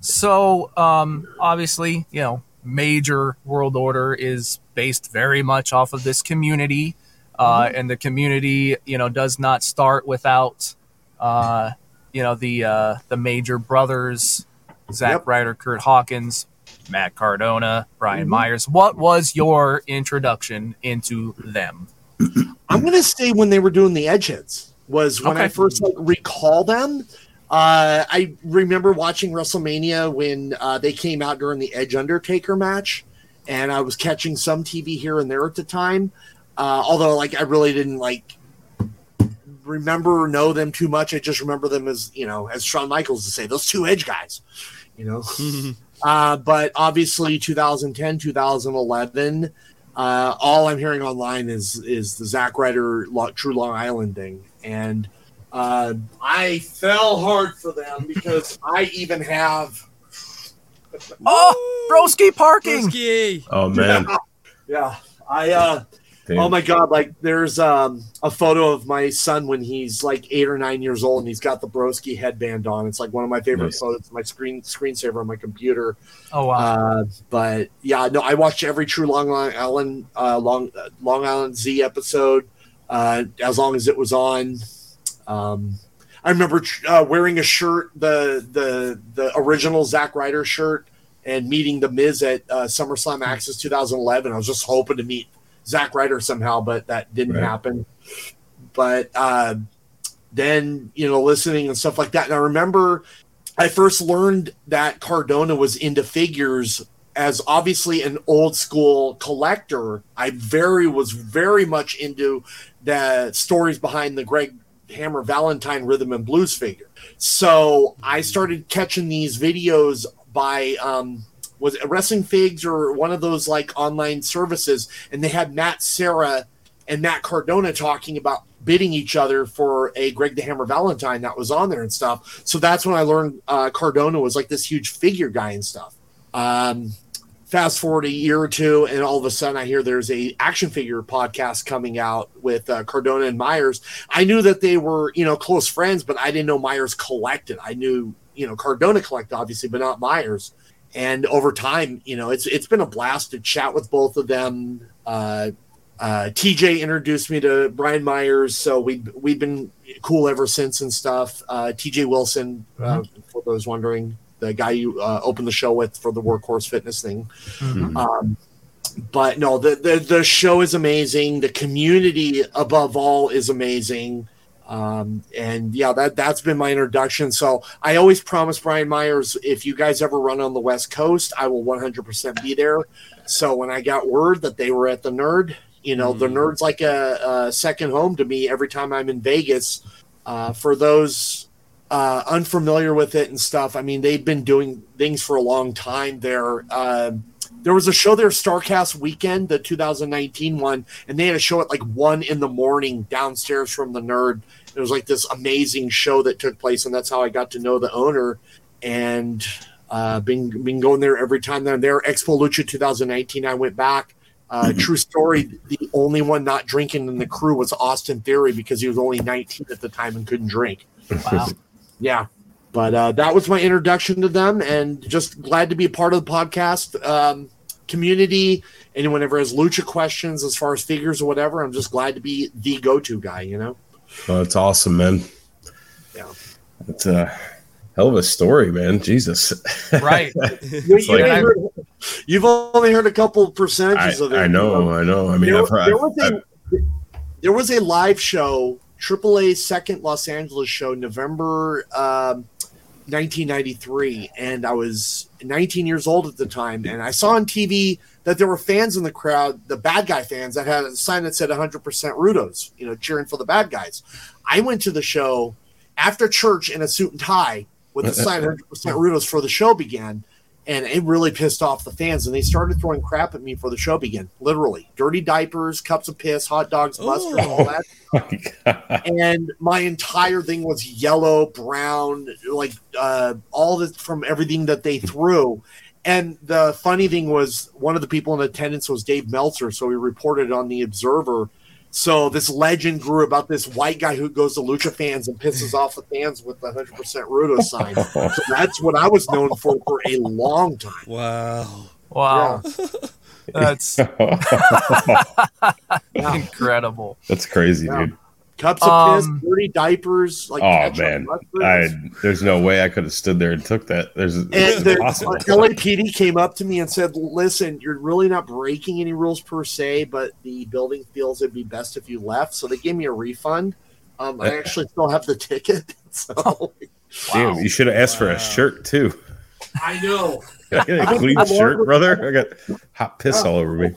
So, um, obviously, you know, major world order is based very much off of this community, uh, and the community, you know, does not start without, uh, you know, the uh, the major brothers, Zack Yep. Ryder, Curt Hawkins, Matt Cardona, Brian Mhm. Myers. What was your introduction into them? I'm gonna say when they were doing the Edgeheads was when I first like, recall them. Uh, I remember watching WrestleMania when uh, they came out during the Edge Undertaker match, and I was catching some TV here and there at the time. Uh, although, like, I really didn't like remember or know them too much. I just remember them as you know, as Shawn Michaels to say, those two Edge guys, you know. Uh, but obviously, 2010, 2011, uh, all I'm hearing online is is the Zack Ryder True Long Island thing, and uh, I fell hard for them because I even have Oh, broski parking. Broski. Oh man. yeah I uh Damn. oh my god like there's um a photo of my son when he's like eight or nine years old and he's got the broski headband on. It's like one of my favorite Nice. photos. My screen screensaver on my computer. Oh wow. Uh, but yeah, no, I watched every true Long Island uh, Long Long Island Z episode uh, as long as it was on. Um, I remember uh, wearing a shirt, the the the original Zack Ryder shirt, and meeting the Miz at uh, SummerSlam Access 2011. I was just hoping to meet Zack Ryder somehow, but that didn't Right. happen. But uh, then you know, listening and stuff like that, and I remember I first learned that Cardona was into figures as obviously an old school collector. I very was very much into the stories behind the Greg Hammer Valentine rhythm and blues figure. So I started catching these videos by um was it Wrestling Figs or one of those like online services, and they had Matt Sarah and Matt Cardona talking about bidding each other for a Greg the Hammer Valentine that was on there and stuff. So that's when I learned uh, Cardona was like this huge figure guy and stuff. Um, fast forward a year or two, and all of a sudden I hear there's a action figure podcast coming out with uh, Cardona and Myers. I knew that they were you know close friends, but I didn't know Myers collected. I knew you know Cardona collected obviously, but not Myers. And over time, you know, it's it's been a blast to chat with both of them. Uh, uh, TJ introduced me to Brian Myers, so we we've been cool ever since and stuff. Uh, TJ Wilson, uh, for those wondering, the guy you uh, opened the show with for the workhorse fitness thing. Um, but no, the, the the show is amazing. The community, above all, is amazing. Um, and yeah, that that's been my introduction. So I always promise Brian Myers, if you guys ever run on the West Coast, I will 100% be there. So when I got word that they were at the Nerd, you know, the Nerd's like a, a second home to me every time I'm in Vegas. Uh, for those uh, unfamiliar with it and stuff, I mean, they've been doing things for a long time there. Um, there was a show there, Starcast Weekend, the 2019 one, and they had a show at like one in the morning downstairs from the Nerd. It was like this amazing show that took place, and that's how I got to know the owner. And uh, been been going there every time they're there. Expo Lucha 2019, I went back. Uh, true story. The only one not drinking in the crew was Austin Theory because he was only 19 at the time and couldn't drink. Wow. Yeah. But uh, that was my introduction to them, and just glad to be a part of the podcast um, community. Anyone ever has lucha questions as far as figures or whatever, I'm just glad to be the go to guy, you know? Well, that's awesome, man. Yeah. It's a hell of a story, man. Jesus. Right. You, you've, like- only heard, you've only heard a couple I, percentages of it. I know, I know. I mean, there, I've heard. there I've- was a, there was a live show, AAA second Los Angeles show, November um, 1993, and I was 19 years old at the time, and I saw on TV that there were fans in the crowd, the bad guy fans, that had a sign that said 100% Rudos, you know, cheering for the bad guys. I went to the show after church in a suit and tie with the sign 100% Rudos for the show began and it really pissed off the fans and they started throwing crap at me for the show began literally. Dirty diapers cups of piss hot dogs mustard all that and my entire thing was yellow brown like uh, all this from everything that they threw. And the funny thing was one of the people in attendance was dave meltzer so he reported on the observer so this legend grew about this white guy who goes to lucha fans and pisses off the fans with the 100% rudo sign so that's what i was known for for a long time Wow. Wow. That's incredible. That's crazy, Yeah. dude. Cups of Um, piss dirty diapers like Oh man. I there's no way I could have stood there and took that. There's And it's the. LAPD came up to me and said, "Listen, you're really not breaking any rules per se, but the building feels it'd be best if you left." So they gave me a refund. Um, I actually still have the ticket, so Damn, you should have asked for a shirt too. I know I got a clean shirt, brother. I got hot piss all over me.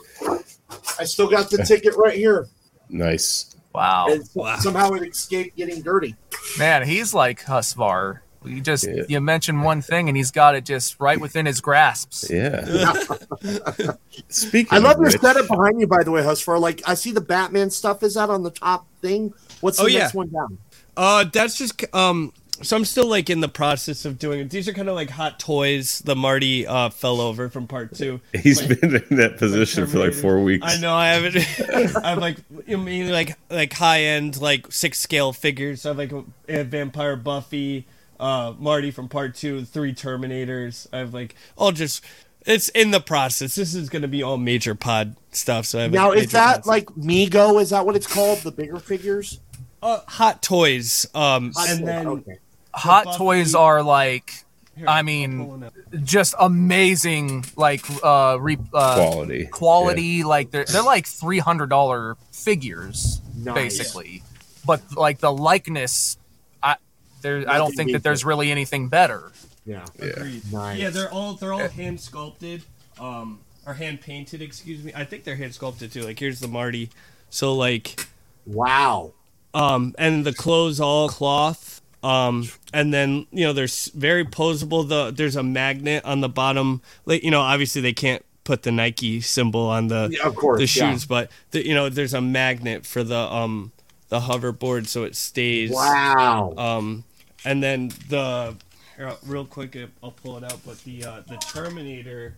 I still got the ticket right here, Nice. Wow. and somehow it escaped getting dirty. Man, he's like Husvar. You just Yeah. you mention one thing and he's got it just right within his grasps. Yeah. Speaking, I love of your which, setup behind you, by the way, Husvar. Like I see the Batman stuff. Is that on the top thing? What's the Oh, yeah. next one down? Uh, that's just um. So I'm still like in the process of doing it. These are kind of like hot toys. The Marty uh fell over from part two. He's been in that position for like four weeks. I know I haven't. I'm like you mean like like high end like six scale figures. So I have like a, a vampire Buffy, uh, Marty from part two, three Terminators. I have like all just. It's in the process. This is going to be all major pod stuff. So I have Now is that pods. like Mego? Is that what it's called? The bigger figures? uh, hot toys? Um, Hot and toys, then okay. Hot toys are like Here, I mean, just amazing like uh, re, uh Quality. quality like they're they're like $300 figures Nice. basically. But like the likeness I there I don't think that there's it. really anything better. Yeah. Yeah. Agreed. Nice. Yeah, they're all they're all hand sculpted, um, or hand painted. Excuse me. I think they're hand sculpted too. Like here's the Marty. So like, Wow. um, and the clothes all cloth. Um, and then you know there's very posable. The there's a magnet on the bottom. Like you know, obviously they can't put the Nike symbol on the Yeah, of course, the yeah. shoes, but the, you know there's a magnet for the um the hoverboard so it stays. Wow. Um, and then the real quick, I'll pull it out. But the uh, the Terminator.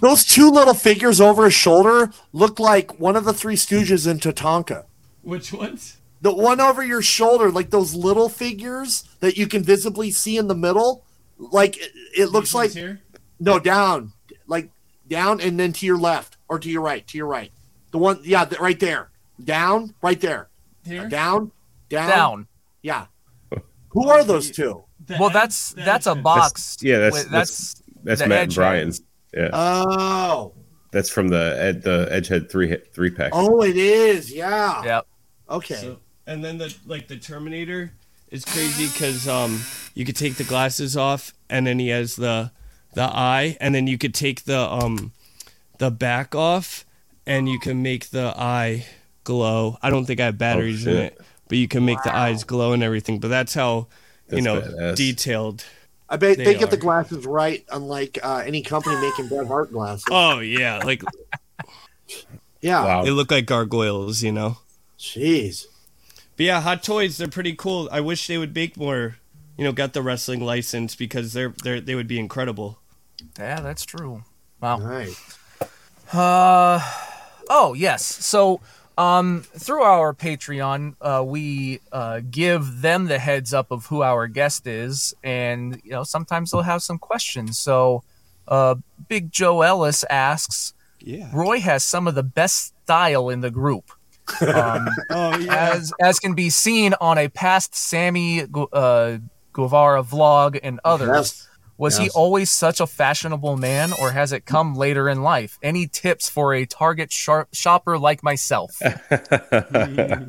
Those two little figures over his shoulder look like one of the three Stooges in Tatanka. Which ones? The one over your shoulder, like those little figures that you can visibly see in the middle, like it, it looks like here. no down, like down, and then to your left or to your right, to your right. The one, yeah, th- right there, down, right there, Here. Uh, down, down, Down. Yeah. Who are those two? The Well, that's the that's a Ed- box. yeah, that's- with- that's- That's the Matt and Brian's. Yeah, Oh, that's from the Ed, the Edgehead three three pack. oh, it is. Yeah. Yep. Okay. So, and then the like the Terminator is crazy because um you could take the glasses off and then he has the the eye and then you could take the um the back off and you can make the eye glow. I don't think I have batteries in it, but you can make the eyes glow and everything. But that's how you know badass. detailed. I bet They they, get the glasses right, unlike uh, any company making Bret Hart glasses. Oh yeah, like yeah. Wow. they look like gargoyles, you know. Jeez. But yeah, Hot Toys, they're pretty cool. I wish they would make more, you know, got the wrestling license because they're they're they would be incredible. Yeah, that's true. Wow. Nice. Uh, oh yes. So, um, through our Patreon, uh, we uh, give them the heads up of who our guest is, and you know sometimes they'll have some questions. So, uh, Big Joe Ellis asks, Yeah. Roy has some of the best style in the group. Um, Oh yeah. as as can be seen on a past Sammy Gu- uh, Guevara vlog and others. Yes. Was he always such a fashionable man, or has it come later in life? Any tips for a Target sharp shopper like myself?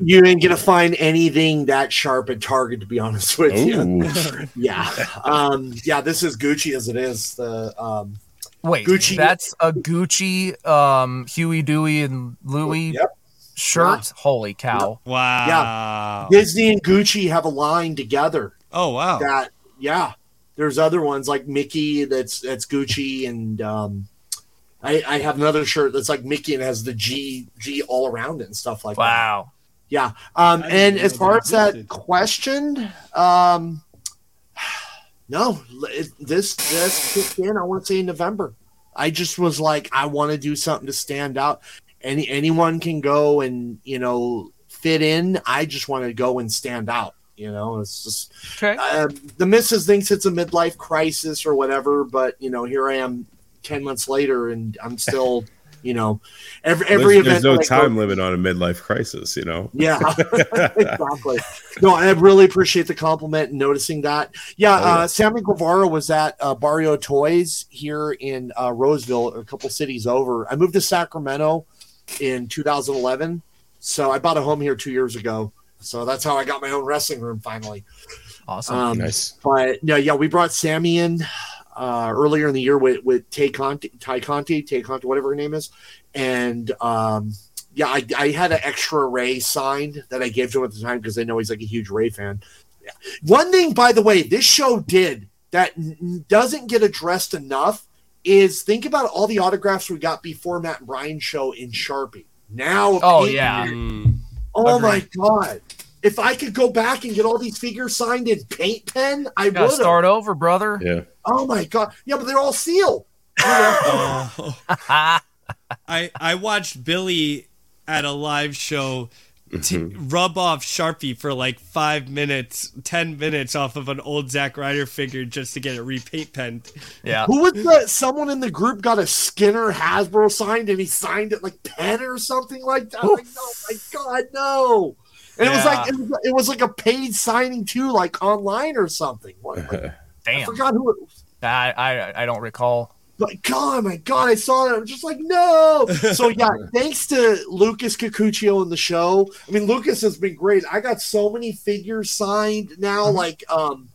You ain't gonna find anything that sharp at Target, to be honest with you. Yeah, um, yeah. This is Gucci as it is. The um, Wait, Gucci- that's a Gucci, um, Huey, Dewey, and Louie Yep. Shirt. Holy cow! Wow. Yeah. Disney and Gucci have a line together. Oh wow. That yeah. There's other ones like Mickey that's that's Gucci and um, I, I have another shirt that's like Mickey and has the G G all around it and stuff like that. Wow. Yeah. Um, I and as far as that question, um, no, it, this this kicked in. I want to say in November. I just was like, I want to do something to stand out. Any anyone can go and you know fit in. I just want to go and stand out. You know, it's just Okay. uh, the missus thinks it's a midlife crisis or whatever, but you know, here I am ten months later, and I'm still, you know, every every there's, event. there's no that I go time limit on a midlife crisis, you know. yeah, exactly. No, I really appreciate the compliment and noticing that. Yeah, Oh, yeah. Uh, Sammy Guevara was at uh, Barrio Toys here in uh, Roseville, a couple cities over. I moved to Sacramento in 2011, so I bought a home here two years ago. So that's how I got my own wrestling room finally. Awesome. Um, Nice. But no, yeah, we brought Sammy in uh, earlier in the year with with Tay Conti, Ty Conti, Tay Conti, whatever her name is, and um, yeah, I, I had an extra Ray signed that I gave to him at the time because I know he's like a huge Ray fan. Yeah. One thing, by the way, this show did that n- doesn't get addressed enough is think about all the autographs we got before Matt and Brian show in Sharpie. Now, Oh, yeah. pen. Mm. Oh Agreed. my god! If I could go back and get all these figures signed in paint pen, I would. start over, brother. Yeah. Oh my god! Yeah, but they're all sealed. Oh. I I watched Billy at a live show t- mm-hmm. rub off Sharpie for like five minutes, ten minutes off of an old Zack Ryder figure just to get it repaint penned. Yeah. Who was the someone in the group got a Skinner Hasbro signed and he signed it like pen or something like that? Like, oh my god, no! And it was like it was, it was like a paid signing too, like online or something. What, like, I Damn. forgot who it was. I, I I don't recall. But God, my God, I saw it. I'm just like, no. So yeah, thanks to Lucas Cacuccio in the show. I mean, Lucas has been great. I got so many figures signed now, Mm-hmm. like um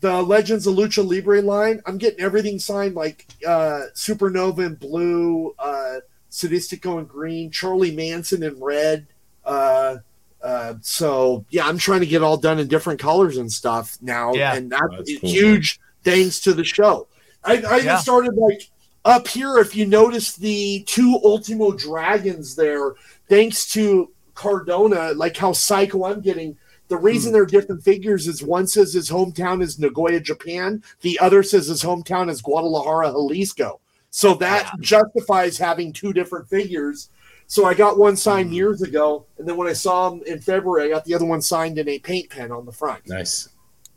the Legends of Lucha Libre line. I'm getting everything signed, like uh Supernova in blue, uh Sadistico in green, Charlie Manson in red. Uh uh, so yeah, I'm trying to get all done in different colors and stuff now, Yeah. and that's, That's cool. huge thanks to the show. I, I even started like up here. If you notice the two Ultimo Dragons there, thanks to Cardona, like how psycho I'm getting. The Hmm. reason they're different figures is one says his hometown is Nagoya, Japan. The other says his hometown is Guadalajara, Jalisco. So that justifies having two different figures. So I got one signed years ago, and then when I saw him in February, I got the other one signed in a paint pen on the front. Nice.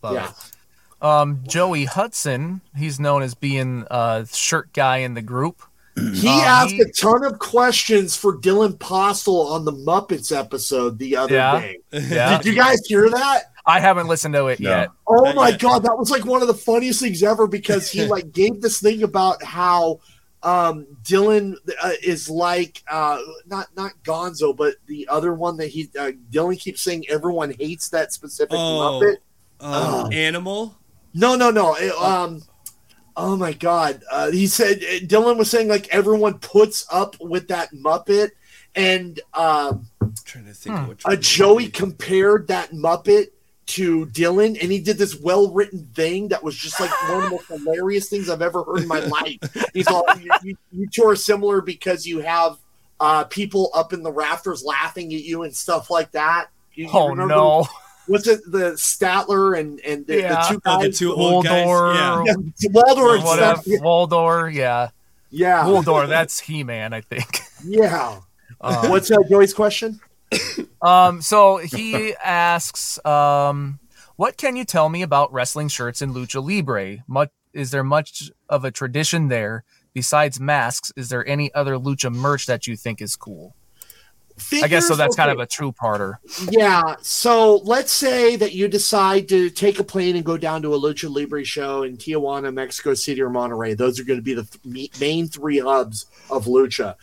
Love Yeah. It. Um, Joey Hudson, he's known as being a shirt guy in the group. He Uh, asked he- a ton of questions for Dylan Postl on the Muppets episode the other Yeah. day. Yeah. Did you guys hear that? I haven't listened to it No. yet. Oh Not my yet. god, that was like one of the funniest things ever because he like gave this thing about how um Dylan uh, is like uh not not Gonzo, but the other one that he uh, Dylan keeps saying everyone hates that specific Oh. Muppet. Um, Oh. Animal. No, no, no. It, um, oh my God. Uh, he said Dylan was saying like everyone puts up with that Muppet, and um, I'm trying to think Hmm. of which uh. Joey compared that Muppet to Dylan, and he did this well-written thing that was just like one of the most hilarious things I've ever heard in my life. He's all, you, you, you two are similar because you have uh, people up in the rafters laughing at you and stuff like that. You, you Oh remember- no. What's it? The Statler and and the, Yeah. the two Oh, guys. the two old guys. Waldorf, Yeah. Yeah, Waldorf whatever. Waldorf, yeah. Yeah, Waldorf, that's He Man, I think. yeah. Um, What's uh, Joey's question? Um, so he asks, um, what can you tell me about wrestling shirts in Lucha Libre? Much, is there much of a tradition there? Besides masks, is there any other Lucha merch that you think is cool? I guess so. Figures, That's kind of a true parter. Yeah. So let's say that you decide to take a plane and go down to a Lucha Libre show in Tijuana, Mexico City, or Monterrey. Those are going to be the th- main three hubs of Lucha.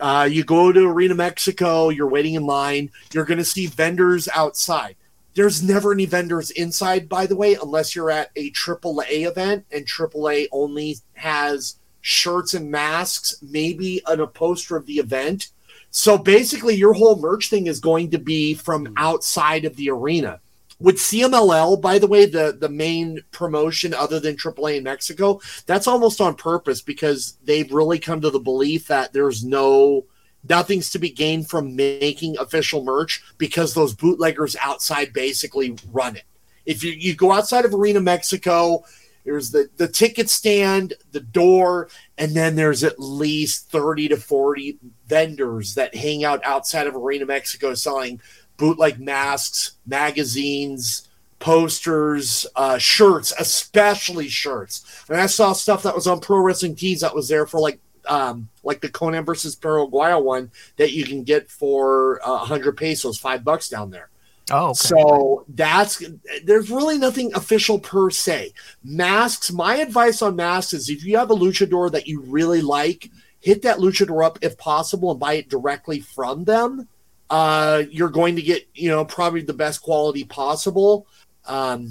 Uh, you go to Arena Mexico, you're waiting in line, you're going to see vendors outside. There's never any vendors inside, by the way, unless you're at a AAA event, and AAA only has shirts and masks, maybe an, a poster of the event. So basically, your whole merch thing is going to be from mm. outside of the arena. With CMLL, by the way, the, the main promotion other than AAA in Mexico, that's almost on purpose because they've really come to the belief that there's no nothing's to be gained from making official merch because those bootleggers outside basically run it. If you, you go outside of Arena Mexico, there's the, the ticket stand, the door, and then there's at least 30 to 40 vendors that hang out outside of Arena Mexico selling bootleg masks, magazines, posters, uh, shirts, especially shirts. And I saw stuff that was on Pro Wrestling Tees that was there for like um, like the Konnan versus Perro Aguayo one that you can get for uh, 100 pesos, five bucks down there. Oh, okay. So that's there's really nothing official per se. Masks, my advice on masks is if you have a luchador that you really like, hit that luchador up if possible and buy it directly from them. Uh, you're going to get, you know, probably the best quality possible. Um,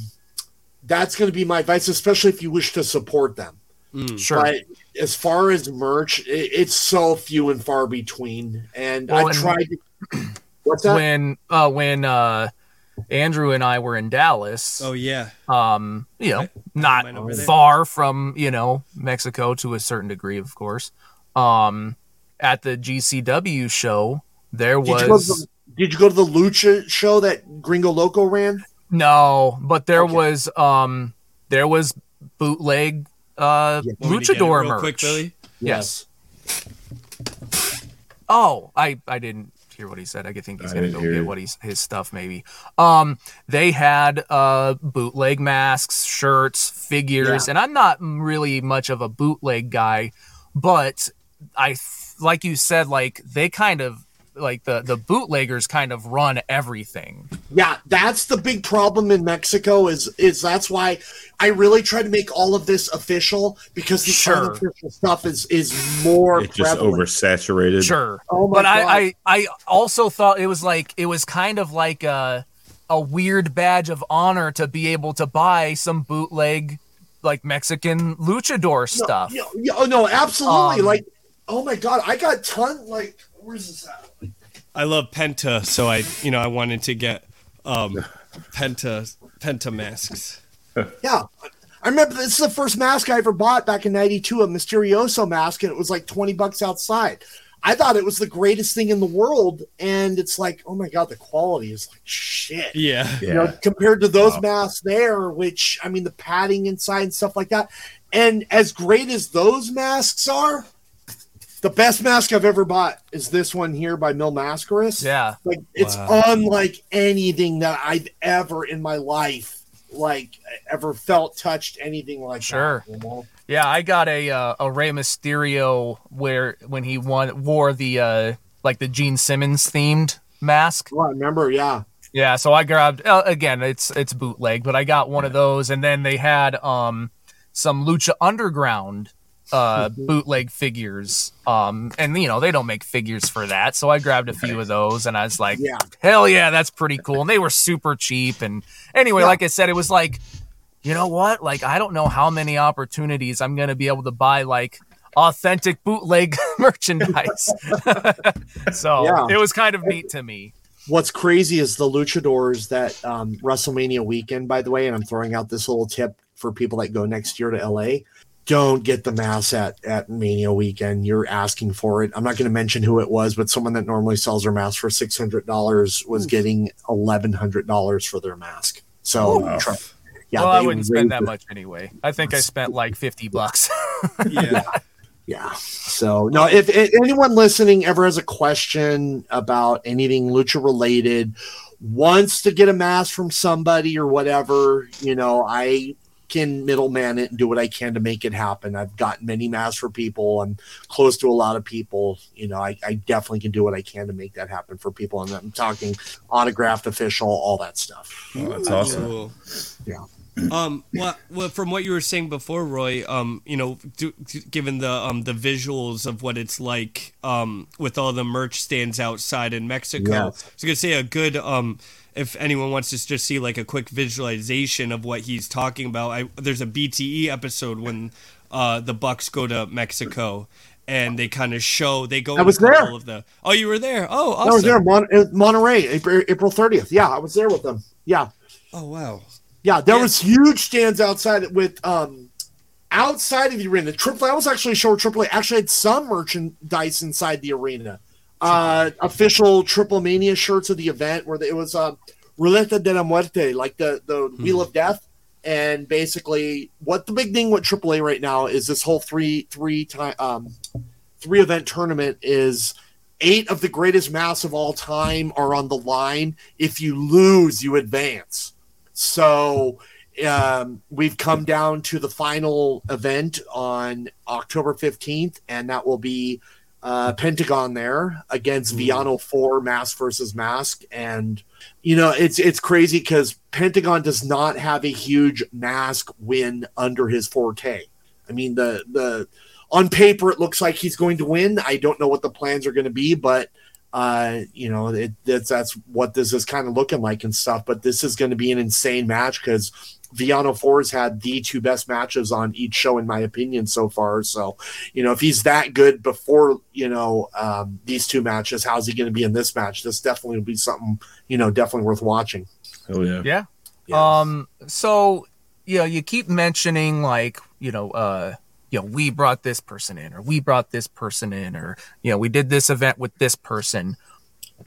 that's going to be my advice, especially if you wish to support them. sure. But as far as merch, it, it's so few and far between. And Well, I've and- tried to. What's that? when uh when uh Andrew and I were in Dallas, Oh yeah. um, you know, Right. not Mine there. far from, you know, Mexico to a certain degree, of course. Um at the GCW show, there Did you, was the, did you go to the Lucha show that Gringo Loco ran? no, but there Okay. was um there was bootleg uh Yeah. Want me to get it luchador real merch. quick, Billy. Yes. Oh, I I didn't hear what he said. I think he's gonna go get what he's his stuff maybe. Um, they had uh bootleg masks, shirts, figures, Yeah. and I'm not really much of a bootleg guy, but I like you said, like they kind of like the the bootleggers kind of run everything. Yeah, that's the big problem in Mexico. Is is that's why I really try to make all of this official because the Sure. unofficial stuff is is more It's just prevalent. oversaturated. Sure. Oh my but God. I, I I also thought it was like it was kind of like a a weird badge of honor to be able to buy some bootleg like Mexican luchador stuff. Yeah, yeah, oh no, absolutely. Um, like, oh my god, I got ton. Like, where's this at? I love Penta, so I you know I wanted to get um Penta Penta masks. Yeah. I remember this is the first mask I ever bought back in 92, a Mysterioso mask, and it was like 20 bucks outside. I thought it was the greatest thing in the world, and it's like, oh my god, the quality is like shit. Yeah. Yeah. You know, compared to those masks there, which I mean the padding inside and stuff like that. And as great as those masks are, the best mask I've ever bought is this one here by Mil Mascaras. Yeah. Like it's Wow. unlike anything that I've ever in my life like ever felt touched anything like Sure. that. you know? Yeah, I got a uh, a Rey Mysterio where when he won wore the uh like the Gene Simmons themed mask. Oh, I remember, yeah. Yeah, so I grabbed uh, again. It's it's bootleg, but I got one of those, and then they had um some Lucha Underground uh bootleg figures. Um, and you know they don't make figures for that, so I grabbed a few of those, and I was like, Yeah. hell yeah, that's pretty cool. And they were super cheap. And anyway, Yeah. like I said, it was like, you know what? Like I don't know how many opportunities I'm gonna be able to buy like authentic bootleg merchandise. so Yeah. it was kind of neat to me. What's crazy is the luchadors that um, WrestleMania weekend, by the way, and I'm throwing out this little tip for people that go next year to LA. Don't get the mass at, at Mania weekend. You're asking for it. I'm not going to mention who it was, but someone that normally sells their mask for $600 was hmm. getting $1,100 for their mask. So, oh, try- yeah, well, I wouldn't spend that raised it. much anyway. I think I spent like fifty bucks. Yeah. Yeah. So no, if, if anyone listening ever has a question about anything lucha related, wants to get a mask from somebody or whatever, you know, I can middleman it and do what I can to make it happen. I've gotten many masks for people. I'm close to a lot of people. You know, I, I definitely can do what I can to make that happen for people. And I'm talking autographed, official, all that stuff. Oh, that's awesome. Cool. Yeah. Um. Well, well, from what you were saying before, Roy. Um. You know, do, given the um the visuals of what it's like um with all the merch stands outside in Mexico, Yes. I was gonna say a good um. If anyone wants to just see like a quick visualization of what he's talking about, I, there's a BTE episode when uh the Bucks go to Mexico and they kind of show they go. I was in a couple there. Of the, oh, you were there. Oh, awesome. I was there, Mon- Monterrey, April, April 30th. Yeah, I was there with them. Yeah. Oh wow. Yeah, there was huge stands outside with um outside of the arena. Triple I was actually sure Triple A actually had some merchandise inside the arena. Uh official Triple Mania shirts of the event where it was uh Ruleta de la Muerte, like the the Wheel of Death. And basically what the big thing with AAA right now is this whole three three time um three event tournament is eight of the greatest masks of all time are on the line. If you lose, you advance. So um, we've come down to the final event on October 15th, and that will be uh, Pentagon there against Villano 4 Mask versus Mask. And, you know, it's it's crazy because Pentagon does not have a huge mask win under his forte. I mean, the the on paper it looks like he's going to win. I don't know what the plans are going to be, but uh, you know, it, that's that's what this is kind of looking like and stuff. But this is going to be an insane match because Villano Fours had the two best matches on each show, in my opinion, so far. So, you know, if he's that good before you know um, these two matches, how's he going to be in this match? This definitely will be something you know definitely worth watching. Oh yeah. Yeah. Yeah. Um. So, you know, you keep mentioning like, you know, uh, you know, we brought this person in, or we brought this person in, or you know, we did this event with this person.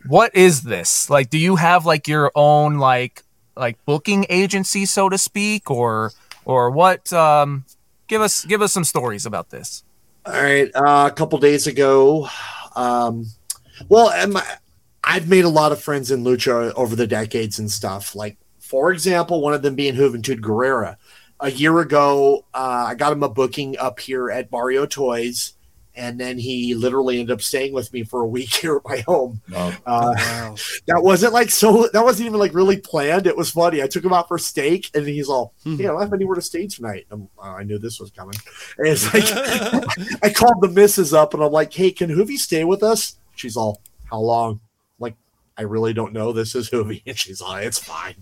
What is this? Like, do you have like your own like like booking agency, so to speak, or or what? Um, give us give us some stories about this. All right. Uh, a couple days ago, um, well, I, I've made a lot of friends in Lucha over the decades and stuff. Like, for example, one of them being Juventud Guerrera. A year ago, uh, I got him a booking up here at Barrio Toys, and then he literally ended up staying with me for a week here at my home. Wow. Uh, Wow. that wasn't like so. That wasn't even like really planned. It was funny. I took him out for steak, and he's all, Hmm. "Yeah, I don't have anywhere to stay tonight." I'm, oh, I knew this was coming. And it's like I called the missus up, and I'm like, "Hey, can Juvi stay with us?" She's all, "How long?" I really don't know. This is Juvi, and she's like, "It's fine."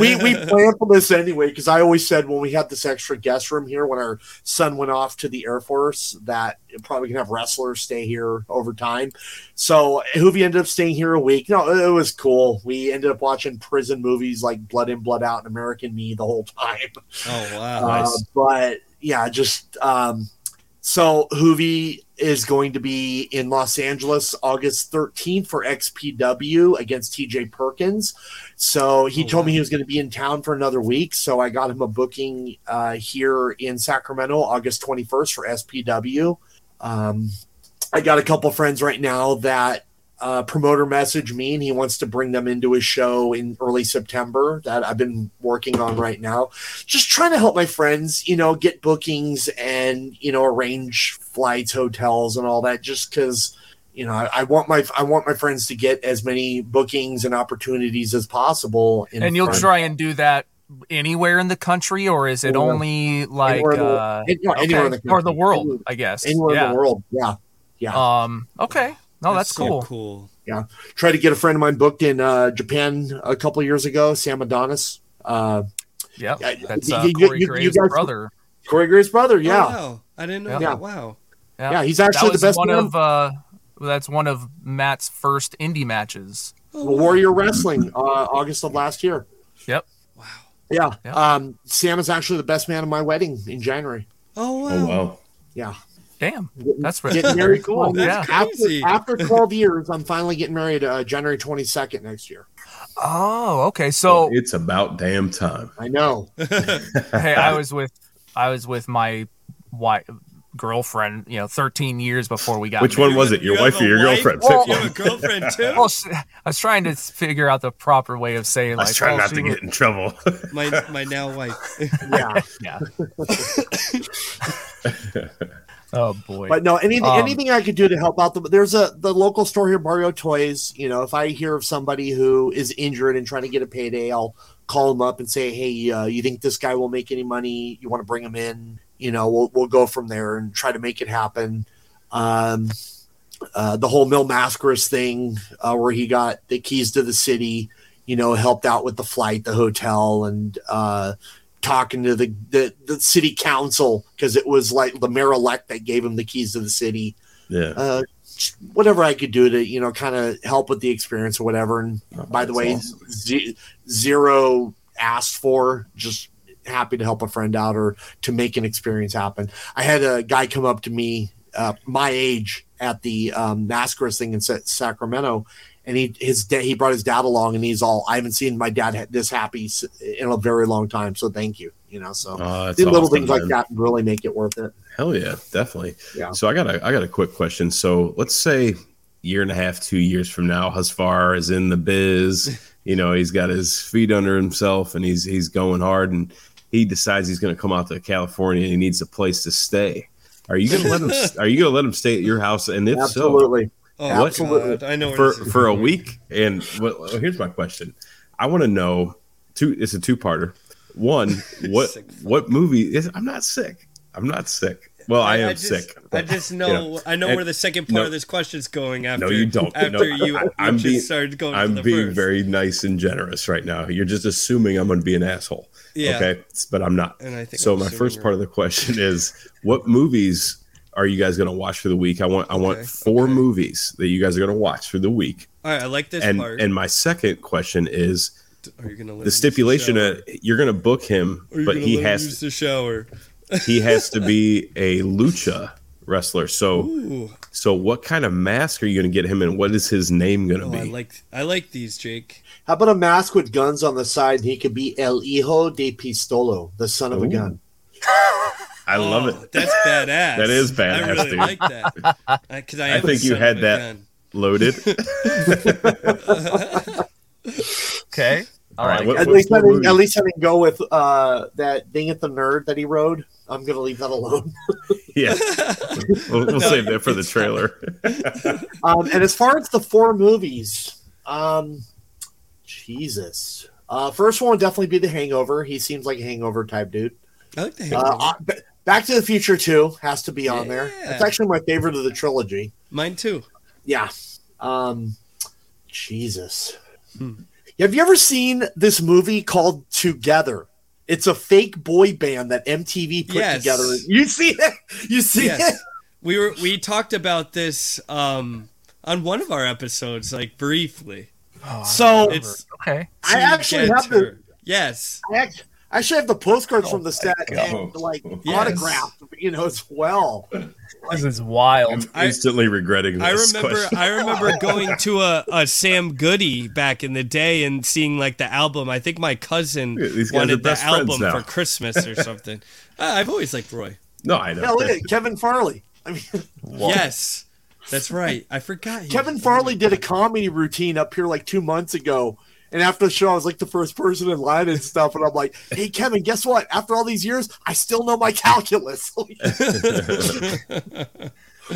We we planned for this anyway because I always said when we had this extra guest room here when our son went off to the Air Force that it probably can have wrestlers stay here over time. So Juvi ended up staying here a week. No, it was cool. We ended up watching prison movies like Blood In, Blood Out, and American Me the whole time. Oh wow. Uh, but yeah, just um, so Hoovy is going to be in Los Angeles August 13th for XPW against TJ Perkins. So he Oh, told me he was going to be in town for another week. So I got him a booking uh, here in Sacramento August 21st for SPW. Um, I got a couple friends right now that uh, promoter message me and he wants to bring them into his show in early September that I've been working on right now. Just trying to help my friends, you know, get bookings and, you know, arrange flights, hotels and all that just because you know, I, I want my I want my friends to get as many bookings and opportunities as possible. in and you'll front- try and do that anywhere in the country, or is it Anywhere. only like Anywhere in the- uh, any- no, anywhere in the or the world? Anywhere- I guess anywhere yeah. in the world. Yeah, yeah. Um. Okay. No, that's, so cool. cool. Tried to get a friend of mine booked in uh, Japan a couple of years ago, Sam Adonis. Uh, Yep. Yeah, That's you- uh, you- Corey you- you guys- brother. Corey Graves' brother. Yeah, Oh, wow. I didn't know Yeah. that. Wow. yeah. He's actually the best one man. of uh, that's one of Matt's first indie matches. Warrior Wrestling, uh, August of last year. Yep. Wow. Yeah. Yeah. Um, Sam is actually the best man at my wedding in January. Oh wow. Oh wow. Yeah. Damn. That's very, getting very married. cool. That's Yeah. After, after 12 years, I'm finally getting married uh, January 22nd next year. Oh, okay. So it's about damn time. I know. hey, I was with I was with my wife girlfriend, you know, 13 years before we got Which married. one was it? Your You wife or your wife? girlfriend? Well- You have a girlfriend too? Well, s- I was trying to figure out the proper way of saying I like was trying well, not to was- get in trouble. my my now wife. Yeah. Yeah. Oh boy. But no, anything Um, anything I could do to help out the there's a the local store here, Barrio Toys. You know, if I hear of somebody who is injured and trying to get a payday, I'll call them up and say, "Hey, uh, you think this guy will make any money? You want to bring him in? You know, we'll we'll go from there and try to make it happen." Um, uh, the whole Mil Mascaras thing, uh, where he got the keys to the city, you know, helped out with the flight, the hotel, and uh, talking to the the, the city council because it was like the mayor elect that gave him the keys to the city. yeah. Uh, whatever I could do to you know kind of help with the experience or whatever. And by the way, awesome. ze- zero asked for, just happy to help a friend out or to make an experience happen. I had a guy come up to me, uh, my age, at the um, Mascaras thing in Sa- Sacramento, and he his da- he brought his dad along, and he's all, I haven't seen my dad this happy in a very long time, so thank you, you know. So Oh, the little awesome, things like that really make it worth it. Hell yeah, definitely. Yeah. So I got a I got a quick question. So let's say year and a half, two years from now, Husfar is in the biz. you know, he's got his feet under himself and he's he's going hard and he decides he's going to come out to California and he needs a place to stay. Are you going to let him? Are you going to let him stay at your house? And if so, Absolutely. Oh? Absolutely. God, I know for for a week. And well, here's my question: I want to know. Two. It's a two parter. One, what what movie is? I'm not sick. I'm not sick. Well, I, am just, sick. I just you know, I know and- where the second part no. of this question is going after. No, you don't. After No, you, I, I'm just being- started going I'm to the being first. very nice and generous right now. You're just assuming I'm going to be an asshole. Yeah. Okay, but I'm not. And I think so. I'm My first part of the question is: What movies are you guys going to watch for the week? I want I want Okay, four okay. movies that you guys are going to watch for the week. All right, I like this and part. and my second question is Are you gonna the stipulation shower? that you're going to book him, but he has use the shower. he has to be a lucha wrestler. So Ooh, so what kind of mask are you going to get him in? What is his name going to oh, be? I like I like these, Jake. How about a mask with guns on the side? He could be El Hijo de Pistolo, the son of a Ooh. un. I love Oh, it. That's badass. That is badass. I badass, really dude. like that. Because I, I am think you had that- gun. Loaded. okay. All All right, right. what- At what- least, I what didn't, at least I didn't go with uh, that Ding at the Nerd that he rode. I'm going to leave that alone. yeah. We'll, we'll No, save that for the trailer. Um, and as far as the four movies, um, Jesus. Uh, first one would definitely be The Hangover. He seems like a hangover type dude. I like the Uh, hangover. uh, Ba- Back to the Future 2 has to be on there. Yeah. It's actually my favorite of the trilogy. Mine too. Yeah. Um, Jesus. Hmm. Have you ever seen this movie called 2gether? It's a fake boy band that MTV put Yes. together. You see it? You see Yes. it? We were we talked about this um on one of our episodes, like briefly. So It's Okay. I actually have the Yes. I act- I actually have the postcards Oh from the set God. and like Yes. autographed, you know, as well. This is wild. I'm instantly regretting I this remember question. I remember going to a, a Sam Goody back in the day and seeing like the album. I think my cousin Yeah, these guys are wanted the album now. for Christmas or something. Uh, I've always liked Roy. no, I know. Hell yeah, Kevin Farley. I mean, Yes. That's right. I forgot. Kevin Farley did a comedy routine up here like two months ago. And after the show, I was like the first person in line and stuff. And I'm like, hey, Kevin, guess what? After all these years, I still know my calculus.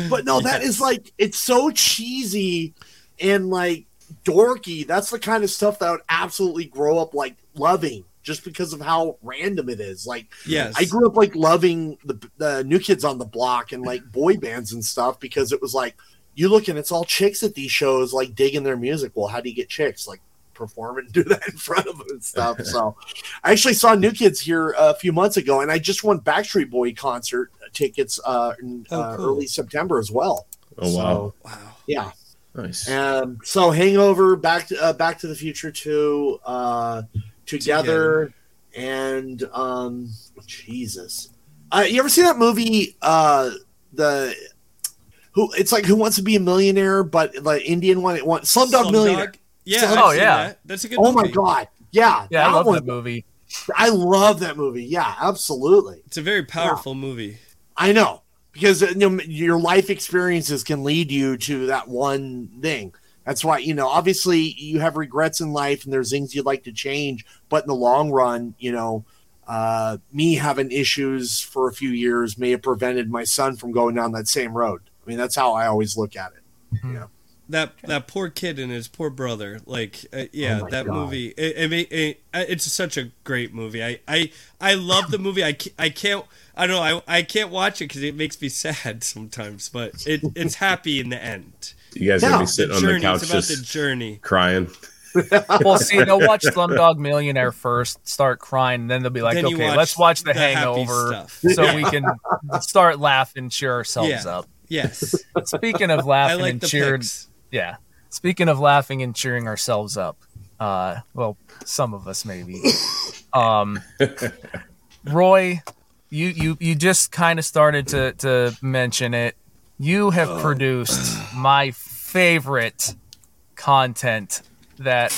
but no, that is like, it's so cheesy and like dorky. That's the kind of stuff that I would absolutely grow up like loving just because of how random it is. Like, Yes. I grew up like loving the, the new kids on the block and like boy bands and stuff because it was like you look and it's all chicks at these shows like digging their music. Well, how do you get chicks like perform and do that in front of them and stuff? so I actually saw New Kids here a few months ago and I just won Backstreet Boy concert tickets uh, in Oh, uh, cool. early September as well. Oh wow, Wow. Yeah. nice. Um, so Hangover, Back to uh, Back to the Future Two, uh, 2gether, and um, Jesus. Uh, you ever see that movie? Uh, the who? It's like Who Wants to Be a Millionaire, but the Indian one. It wants Slumdog Millionaire. Slumdog? Yeah. Slumdog- I've Oh, yeah. that. That's a good Oh movie. my god! Yeah, Yeah, I love one- that movie. I love that movie. Yeah, absolutely. It's a very powerful movie. I know. because uh, you know, your life experiences can lead you to that one thing. That's why you know, obviously, you have regrets in life, and there's things you'd like to change, but in the long run, you know, uh, me having issues for a few years may have prevented my son from going down that same road. I mean, that's how I always look at it. Mm-hmm. Yeah. That that poor kid and his poor brother like uh, yeah Oh that God. movie it, it, ma- it, it's such a great movie i i i love the movie i can't, i can't i don't know i, I can't watch it because it makes me sad sometimes but it it's happy in the end You guys Yeah. gonna be sitting on the journey couch it's about the journey crying. Well, see, they'll watch Slumdog Millionaire first, start crying, and then they'll be like, Then okay, watch let's watch The, the Hangover stuff. so we can start laughing, cheer ourselves Yeah. up. yes Speaking of laughing like and the cheering, picks yeah. Speaking of laughing and cheering ourselves up, uh, well, some of us maybe. Um, Roy, you you you just kind of started to to mention it. You have produced my favorite content that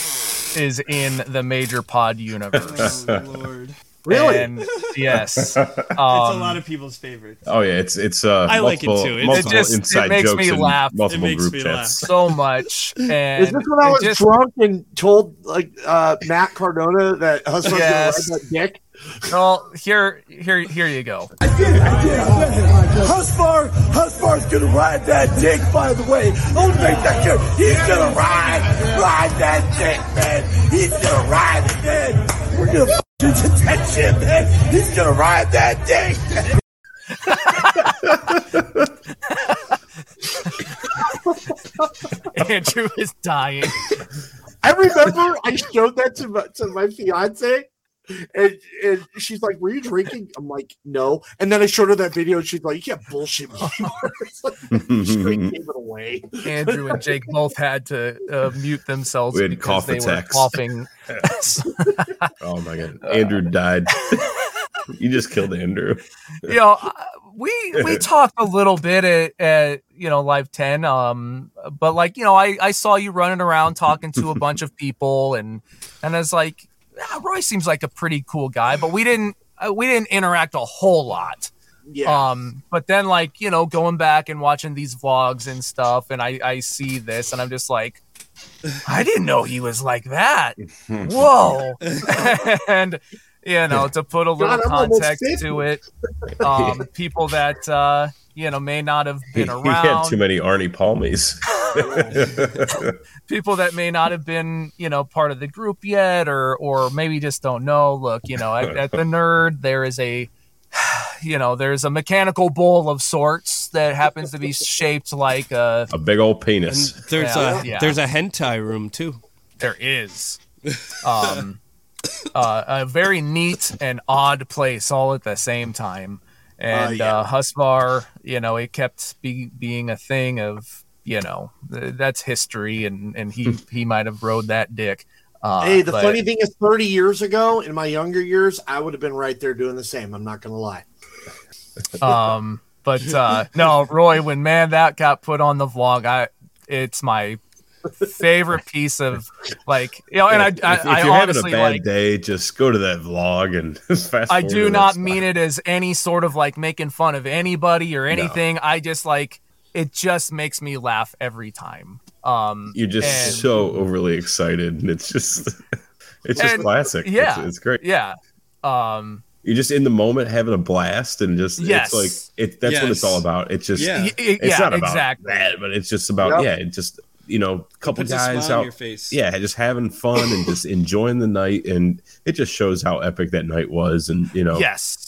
is in the major pod universe. oh lord Really? And yes, it's a um, lot of people's favorites Oh yeah, it's it's uh I like it multiple, too. It multiple just- it makes jokes me laugh. multiple It makes group me chats. so much. And Is this when I was just- drunk and told like uh, Matt Cardona that husband's Yes. gonna ride that dick? well, here, here, here you go. Husfar, Husfar's gonna ride that dick, by the way. I'll make that clear. He's gonna ride, ride that dick, man. He's gonna ride it, man. We're gonna f- his attention, man. He's gonna ride that dick. Andrew is dying. I remember I showed that to my, to my fiance, and, and she's like, "Were you drinking?" I'm like, "No." And then I showed her that video, and she's like, "You can't bullshit me." anymore." It's like, gave it away. Andrew and Jake both had to uh, mute themselves We had because cough they attacks. were coughing. oh my god, Andrew died. you just killed Andrew. you know, uh, we we talked a little bit at, at you know Live Ten, um, but like you know, I I saw you running around talking to a bunch of people, and and I was like, ah, Roy seems like a pretty cool guy, but we didn't uh, we didn't interact a whole lot. Yeah, Um, but then like, you know, going back and watching these vlogs and stuff, and I, I see this and I'm just like, I didn't know he was like that. Whoa. and you know, to put a little God, context to it, um, people that uh, you know, may not have He, been he had too many Arnie Palmies. people that may not have been, you know, part of the group yet, or or maybe just don't know. Look, you know, at, at the nerd, there is a, you know, there's a mechanical bull of sorts that happens to be shaped like a. a big old and penis. there's Yeah. a Yeah. there's a hentai room too There is, um, uh, a very neat and odd place all at the same time, and yeah. uh, Husvar, you know, it kept be, being a thing of. You know, th- that's history, and, and he he might have rode that dick. Uh, hey, the but- funny thing is, 30 years ago, in my younger years, I would have been right there doing the same. I'm not gonna lie. um but uh no roy when man that got put on the vlog i it's my favorite piece of like you know and i if, i, if you're having a honestly bad like day, just go to that vlog and fast. i do not mean it as any sort of like making fun of anybody or anything i just like it just makes me laugh every time um You're just and- so overly excited, and it's just, it's just And- classic. yeah. it's, it's great. yeah um You're just in the moment, having a blast, and just Yes. it's like it. That's what it's all about. It's just, Yeah. y- y- it's yeah not about exactly that, but it's just about Yep. yeah, it just you know, a couple puts a guys smile on out, your face. Yeah, just having fun and just enjoying the night, and it just shows how epic that night was, and you know, yes.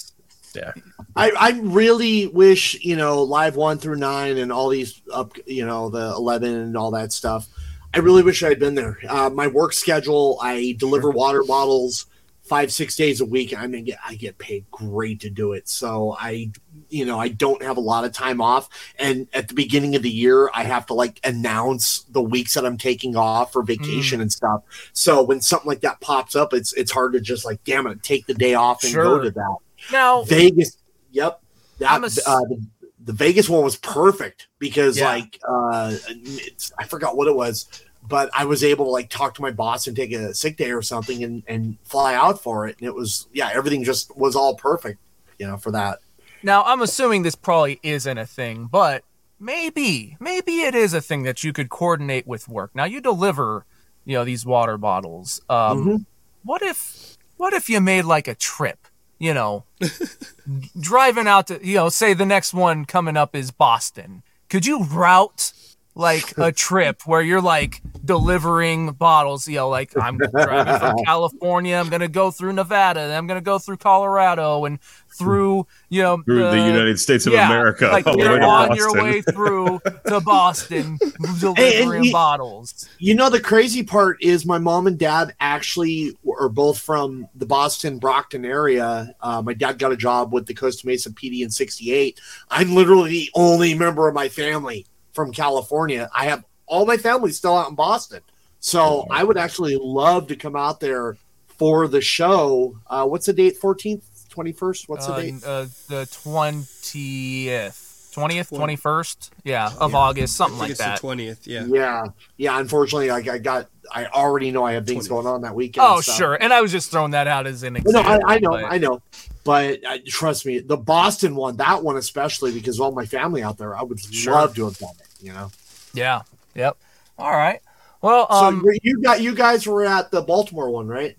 Yeah, I, I really wish you know live one through nine and all these up you know the 11 and all that stuff i really wish i had been there. Uh, my work schedule i deliver water bottles five six days a week i mean i get paid great to do it. So i you know i don't have a lot of time off and at the beginning of the year i have to like announce the weeks that i'm taking off for vacation and stuff so when something like that pops up it's it's hard to just like damn it take the day off and Sure. go to that now Vegas. Yep. That I'm a s- uh, the, the Vegas one was perfect because Yeah. like uh it's, I forgot what it was, but I was able to like talk to my boss and take a sick day or something and and fly out for it and it was yeah, everything just was all perfect, you know, for that. Now, I'm assuming this probably isn't a thing, but maybe, maybe it is a thing that you could coordinate with work. Now, you deliver, you know, these water bottles. Um, Mhm. What if, what if you made like a trip? You know, driving out to, you know, say the next one coming up is Boston. Could you route like a trip where you're like delivering bottles? You know, like I'm driving from California, I'm gonna go through Nevada, then I'm gonna go through Colorado and through, you know, Through the United States of America, Like all you're to on your way through to Boston delivering you- bottles. You know, the crazy part is my mom and dad actually are both from the Boston Brockton area. Uh, my dad got a job with the Costa Mesa PD in '68. I'm literally the only member of my family from California. I have all my family still out in Boston, so I would actually love to come out there for the show. Uh, what's the date? 14th, 21st? What's the uh, date? Uh, the twentieth, twentieth, twenty first, yeah, of August, something I like it's that. the twentieth. Yeah. Yeah, yeah. Unfortunately, like I got, I already know I have things 20th. going on that weekend. Oh, so- sure. And I was just throwing that out as an No, example. I, I know, but- I know, but uh, trust me, the Boston one, that one especially, because all my family out there, I would Sure. love to have done it. You know, Yeah. Yep. All right. Well, so um, you- you got you guys were at the Baltimore one, right?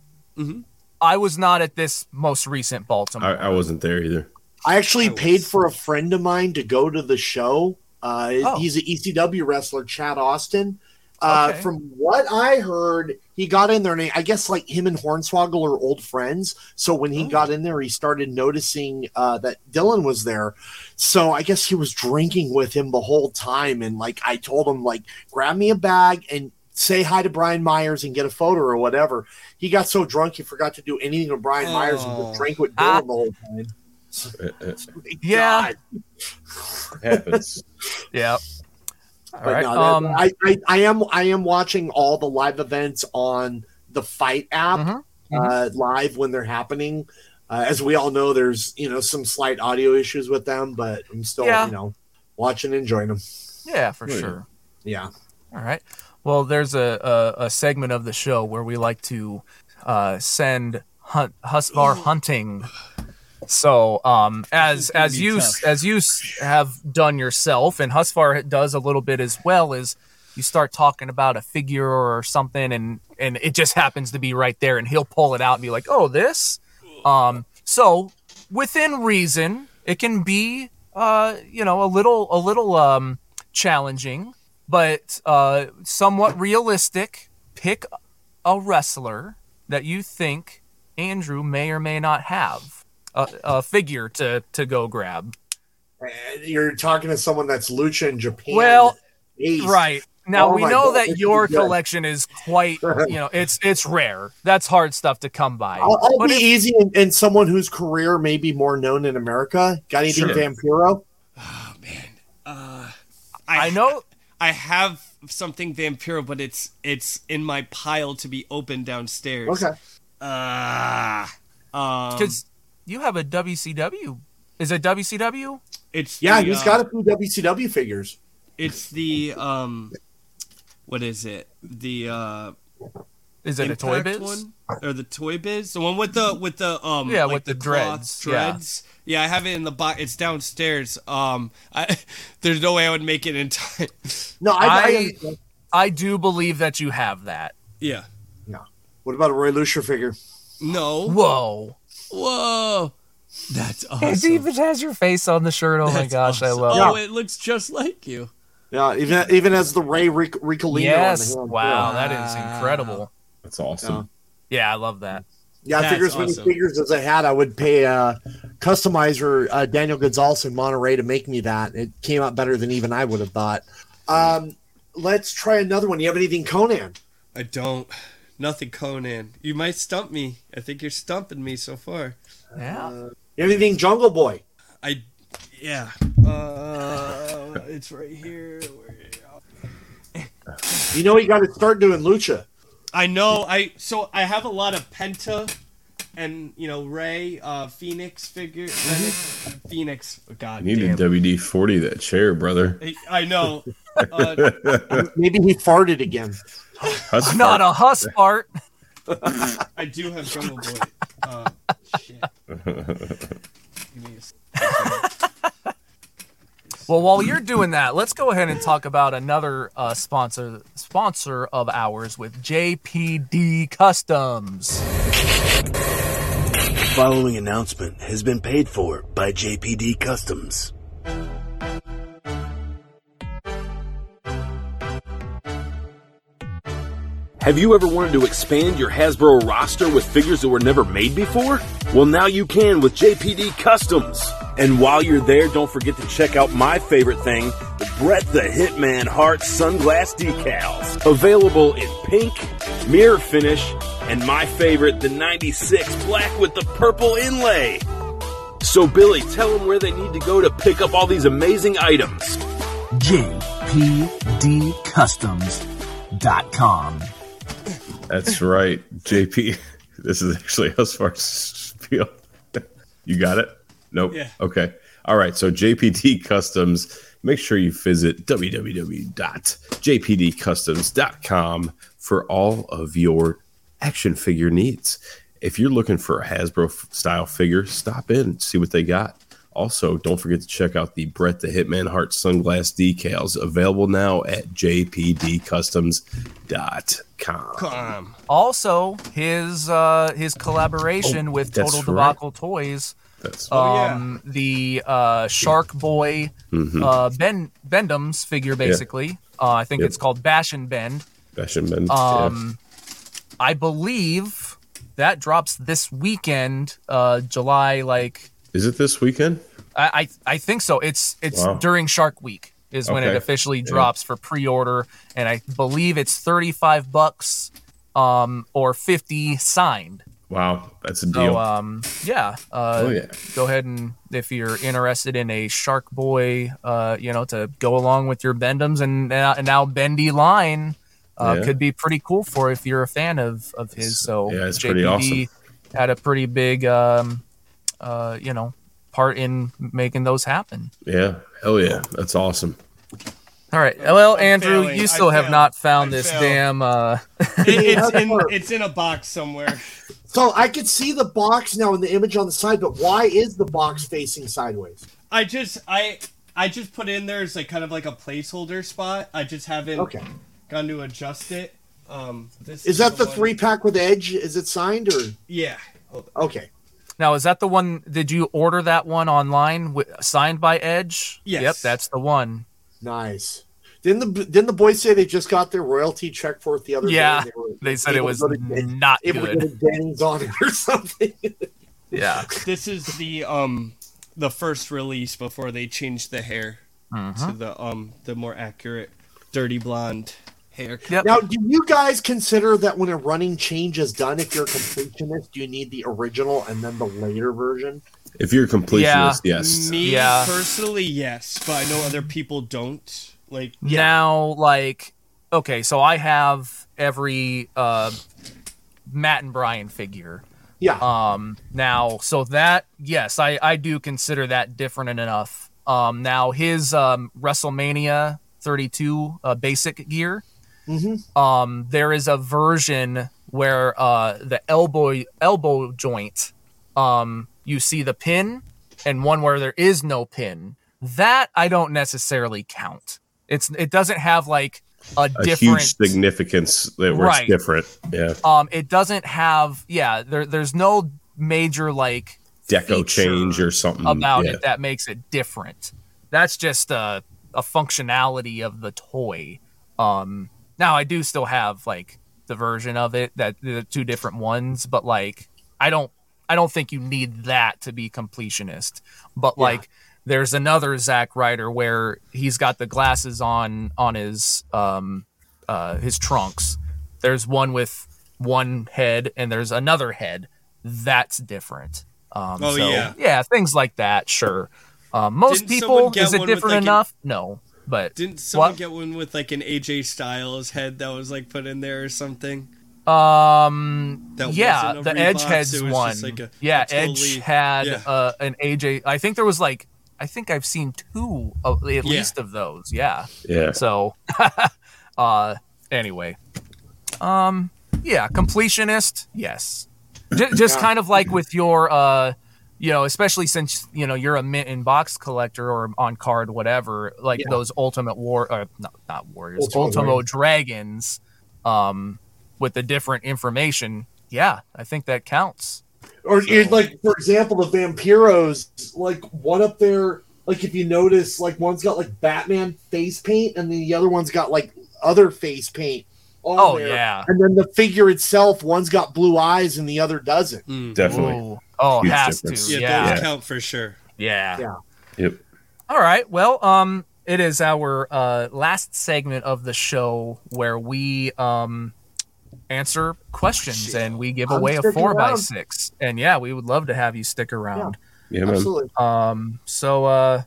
I was not at this most recent Baltimore. I, I wasn't there either. I actually I paid for a friend of mine to go to the show. Uh, Oh. He's an ECW wrestler, Chad Austin. Uh, Okay. From what I heard, he got in there, and I guess like him and Hornswoggle are old friends. So when he Oh. got in there, he started noticing uh, that Dylan was there. So I guess he was drinking with him the whole time. And like I told him, like grab me a bag and say hi to Brian Myers and get a photo or whatever. He got so drunk he forgot to do anything with Brian Myers and Oh. just drank with Ah. Dylan the whole time. It, it Yeah. Happens. Yeah. All But right. no, um, I, I, I am I am watching all the live events on the FITE app Mhm, Uh, live when they're happening. Uh, as we all know, there's you know some slight audio issues with them, but I'm still Yeah. you know watching and enjoying them. yeah, for sure. Yeah, All right. Well, there's a, a, a segment of the show where we like to uh, send hunt, Husvar hunting. So, um, as as you tough. as you have done yourself, and Husfar does a little bit as well, is you start talking about a figure or something, and and it just happens to be right there, and he'll pull it out and be like, "Oh, this." Um, so within reason, it can be uh, you know, a little a little um challenging, but uh somewhat realistic. Pick a wrestler that you think Andrew may or may not have a, a figure to to go grab. You're talking to someone that's lucha in Japan. Well, based. Right. Now Oh we know God, that your is collection is quite, you know, it's it's rare. That's hard stuff to come by. I'll, I'll But be if- easy and, and someone whose career may be more known in America. Got anything Sure. Vampiro? Oh man. Uh, I know I have something Vampiro, but it's it's in my pile to be opened downstairs. Okay. Ah. um, because you have a WCW. Is it WCW? it's Yeah, the, he's uh, got a few WCW figures. It's the um, what is it? The uh, Is it a Toy Impact Biz? one or the Toy Biz? The one with the with the um, Yeah, like with the cloth dreads, yeah. Dreads. Yeah. I have it in the box. It's downstairs. Um, I there's no way I would make it in time. No, I, I, I- I do believe that you have that. yeah. Yeah. What about a Roy Lucia figure? No. Whoa! Whoa. That's awesome. It awesome. even has your face on the shirt. Oh my That's gosh, I awesome. love Oh, it. it looks just like you. Yeah, even even as the Ray Ric- Ricolino. Yes. on the. Wow, Yeah. that is incredible. That's awesome. Yeah, I love that. Yeah, I figure as many awesome. figures as I had, I would pay a customizer, uh, Daniel Gonzalez in Monterrey, to make me that. It came out better than even I would have thought. Um, let's try another one. You have anything Konnan? I don't. Nothing Konnan. You might stump me. I think you're stumping me so far. Yeah. You have anything Jungle Boy? I, yeah. Uh, it's right here. You know, you got to start doing Lucha. I know. I so I have a lot of Penta, and you know Rey, uh, Fénix figure. Fénix. Fénix. Oh, God You need damn. a WD 40 that chair, brother. I- I know. Uh, Maybe he farted again. That's Not a huss part. I do have Jungle Boy. Uh, shit. Give me a s- Well, while you're doing that, let's go ahead and talk about another uh, sponsor sponsor of ours with JPD Customs. The Following announcement has been paid for by JPD Customs. Have you ever wanted to expand your Hasbro roster with figures that were never made before? Well, now you can with JPD Customs. And while you're there, don't forget to check out my favorite thing, the Brett the Hitman Hart Sunglass Decals. Available in pink, mirror finish, and my favorite, the 96 black with the purple inlay. So, Billy, tell them where they need to go to pick up all these amazing items. JPDcustoms.com. That's right, JP. This is actually as far as spiel. You got it? Nope. Yeah. Okay. All right. So JPD Customs. Make sure you visit www.jpdcustoms.com for all of your action figure needs. If you're looking for a Hasbro style figure, stop in, see what they got. Also, don't forget to check out the Brett the Hitman Hart sunglass decals available now at jpdcustoms.com. Come. Also, his uh, his collaboration Oh, with that's Total right. Debacle Toys. That's Um, the uh, Shark Boy Mhm. uh, Ben Bendham's figure, basically. Uh, I think Yep. it's called Bash and Bend. Fashion Men. Um, I believe that drops this weekend, uh, July. Like, Is it this weekend? I, I, I think so. It's it's Wow. during Shark Week is when it officially Yeah. drops for pre-order, and I believe it's thirty-five bucks, um, or fifty signed. Wow, that's a deal. So, um, yeah, uh, Oh, yeah. go ahead and if you're interested in a Shark Boy, uh, you know, to go along with your Bendhams and, uh, and now Bendy line, uh, Yeah. could be pretty cool for if you're a fan of of his. So yeah, it's pretty awesome. had a pretty big, um, uh, you know, part in making those happen. yeah, hell yeah, that's awesome. All right, well, I'm Andrew, failing. you I still have failed. not found I this failed. damn. Uh, It, it's in it's in a box somewhere. So I could see the box now in the image on the side, but why is the box facing sideways? I just I I just put in there as like kind of like a placeholder spot. I just haven't Okay. gone to adjust it. Um, this Is that the one- three pack with Edge? Is it signed or Yeah. Okay? Now, is that the one? Did you order that one online, wi- signed by Edge? Yes. Yep, that's the one. Nice. Didn't the didn't the boys say they just got their royalty check for it the other Yeah, day? were they said it was to go to Den- not able to good. go to Denny's on it or something. Yeah. This is the um the first release before they changed the hair Mm-hmm. to the um the more accurate dirty blonde hair. Yep. Now, do you guys consider that when a running change is done, if you're a completionist, do you need the original and then the later version? If you're a completionist, yes. Me Yeah. personally, yes, but I know other people don't. Like Now, like, okay, so I have every uh, Matt and Brian figure. Yeah. Um. Now, so that yes, I I do consider that different enough. Um. Now his um WrestleMania 32 uh, basic gear. Mm-hmm. Um. There is a version where uh the elbow elbow joint, um, you see the pin, and one where there is no pin. That I don't necessarily count. It's it doesn't have like a, A different huge significance that where Right. different. Yeah. um it doesn't have yeah there there's no major like Deco change or something. about yeah. it that makes it different that's just a, a functionality of the toy um now i do still have like the version of it that the two different ones but like i don't i don't think you need that to be completionist but Yeah. like there's another Zack Ryder where he's got the glasses on on his um uh his trunks. There's one with one head and there's another head. That's different. Um Oh, so, yeah. yeah, things like that, sure. Um most Didn't people is it different like, an- enough? No. But Didn't someone what? get one with like an AJ Styles head that was like put in there or something? Um. That yeah, wasn't a the Edge Reeboks, heads one. like a- yeah, a totally- Edge had yeah. uh, an AJ. I think there was like I think I've seen two of, at Yeah. least of those. Yeah. Yeah. So, uh, anyway, um, yeah, completionist, yes. J- just Yeah. kind of like with your uh, you know, especially since you know you're a mint in box collector or on card, whatever. Like Yeah. those Ultimate War, uh, not not Warriors, Ultimate Ultimo Warriors. Dragons, um, with the different information. Yeah, I think that counts. Or you'd like, for example, the Vampiros, like one up there, like if you notice, like one's got like Batman face paint, and then the other one's got like other face paint. On Oh, there. yeah. and then the figure itself, one's got blue eyes and the other doesn't. Mm. Definitely. Ooh. Oh, Huge has difference. to. Yeah, Yeah. those count for sure. Yeah. Yeah. Yep. All right. Well, um, it is our uh, last segment of the show where we um answer questions and we give I'm away a sticking four by six. And yeah, we would love to have you stick around. Yeah, man. Absolutely. Um, so uh,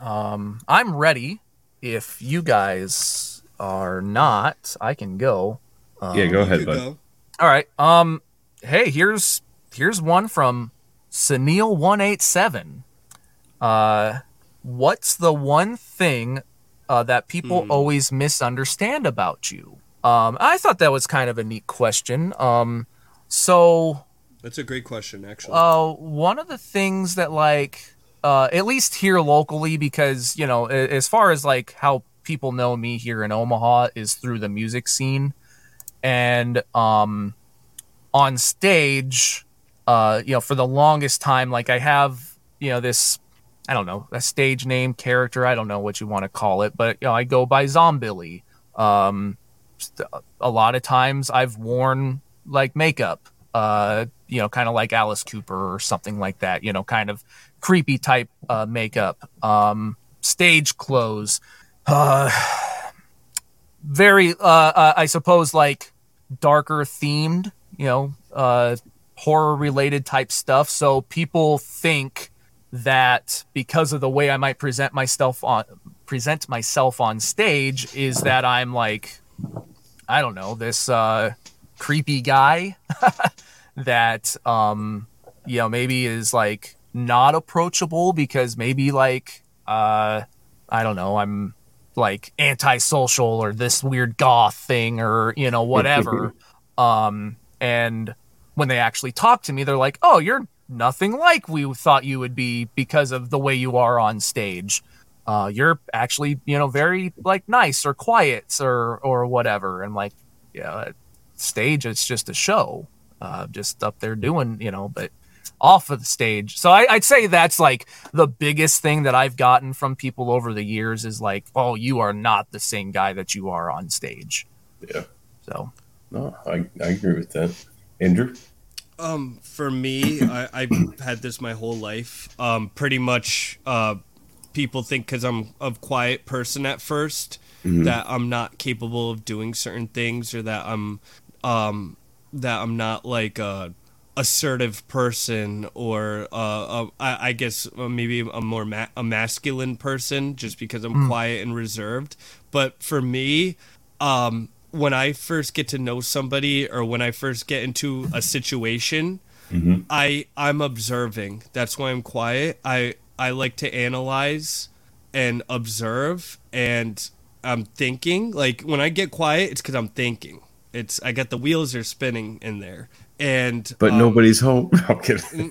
um, I'm ready. If you guys are not, I can go. Um, Yeah, go ahead, You bud. go. All right. Um. Hey, here's here's one from Sunil one eight seven. Uh, what's the one thing uh, that people Hmm. always misunderstand about you? Um, I thought that was kind of a neat question. Um, so That's a great question, actually. uh, one of the things that like, uh, at least here locally, because you know, as far as like how people know me here in Omaha is through the music scene, and um, on stage, uh, you know, for the longest time, like I have, you know, this, I don't know, a stage name character, I don't know what you want to call it, but you know, I go by Zombilly. Um, a lot of times I've worn like makeup uh, you know, kind of like Alice Cooper or something like that, you know, kind of creepy type uh, makeup, um, stage clothes, uh, very, uh, uh, I suppose, like darker themed, you know, uh, horror related type stuff. So people think that because of the way I might present myself on present myself on stage is that I'm like I don't know this uh creepy guy that um you know maybe is like not approachable because maybe like uh I don't know I'm like antisocial or this weird goth thing or you know whatever. Um and when they actually talk to me they're like oh you're nothing like we thought you would be because of the way you are on stage. Uh you're actually you know very like nice or quiet or or whatever. And like yeah stage it's just a show uh just up there doing you know but off of the stage so I, i'd say that's like the biggest thing that i've gotten from people over the years is like oh you are not the same guy that you are on stage Yeah. so No, I, I agree with that. Andrew? Um, for me, I, I've had this my whole life. Um, pretty much, uh, people think because I'm a quiet person at 1st that I'm not capable of doing certain things, or that I'm, um, that I'm not like a assertive person, or uh, uh I, guess uh, maybe a more ma- a masculine person, just because I'm quiet and reserved. But for me, um, when I first get to know somebody or when I first get into a situation, I I'm observing. That's why I'm quiet. I I like to analyze and observe and I'm thinking. Like when I get quiet, it's cuz I'm thinking. It's I got the wheels are spinning in there. And But um, nobody's home. I'm kidding.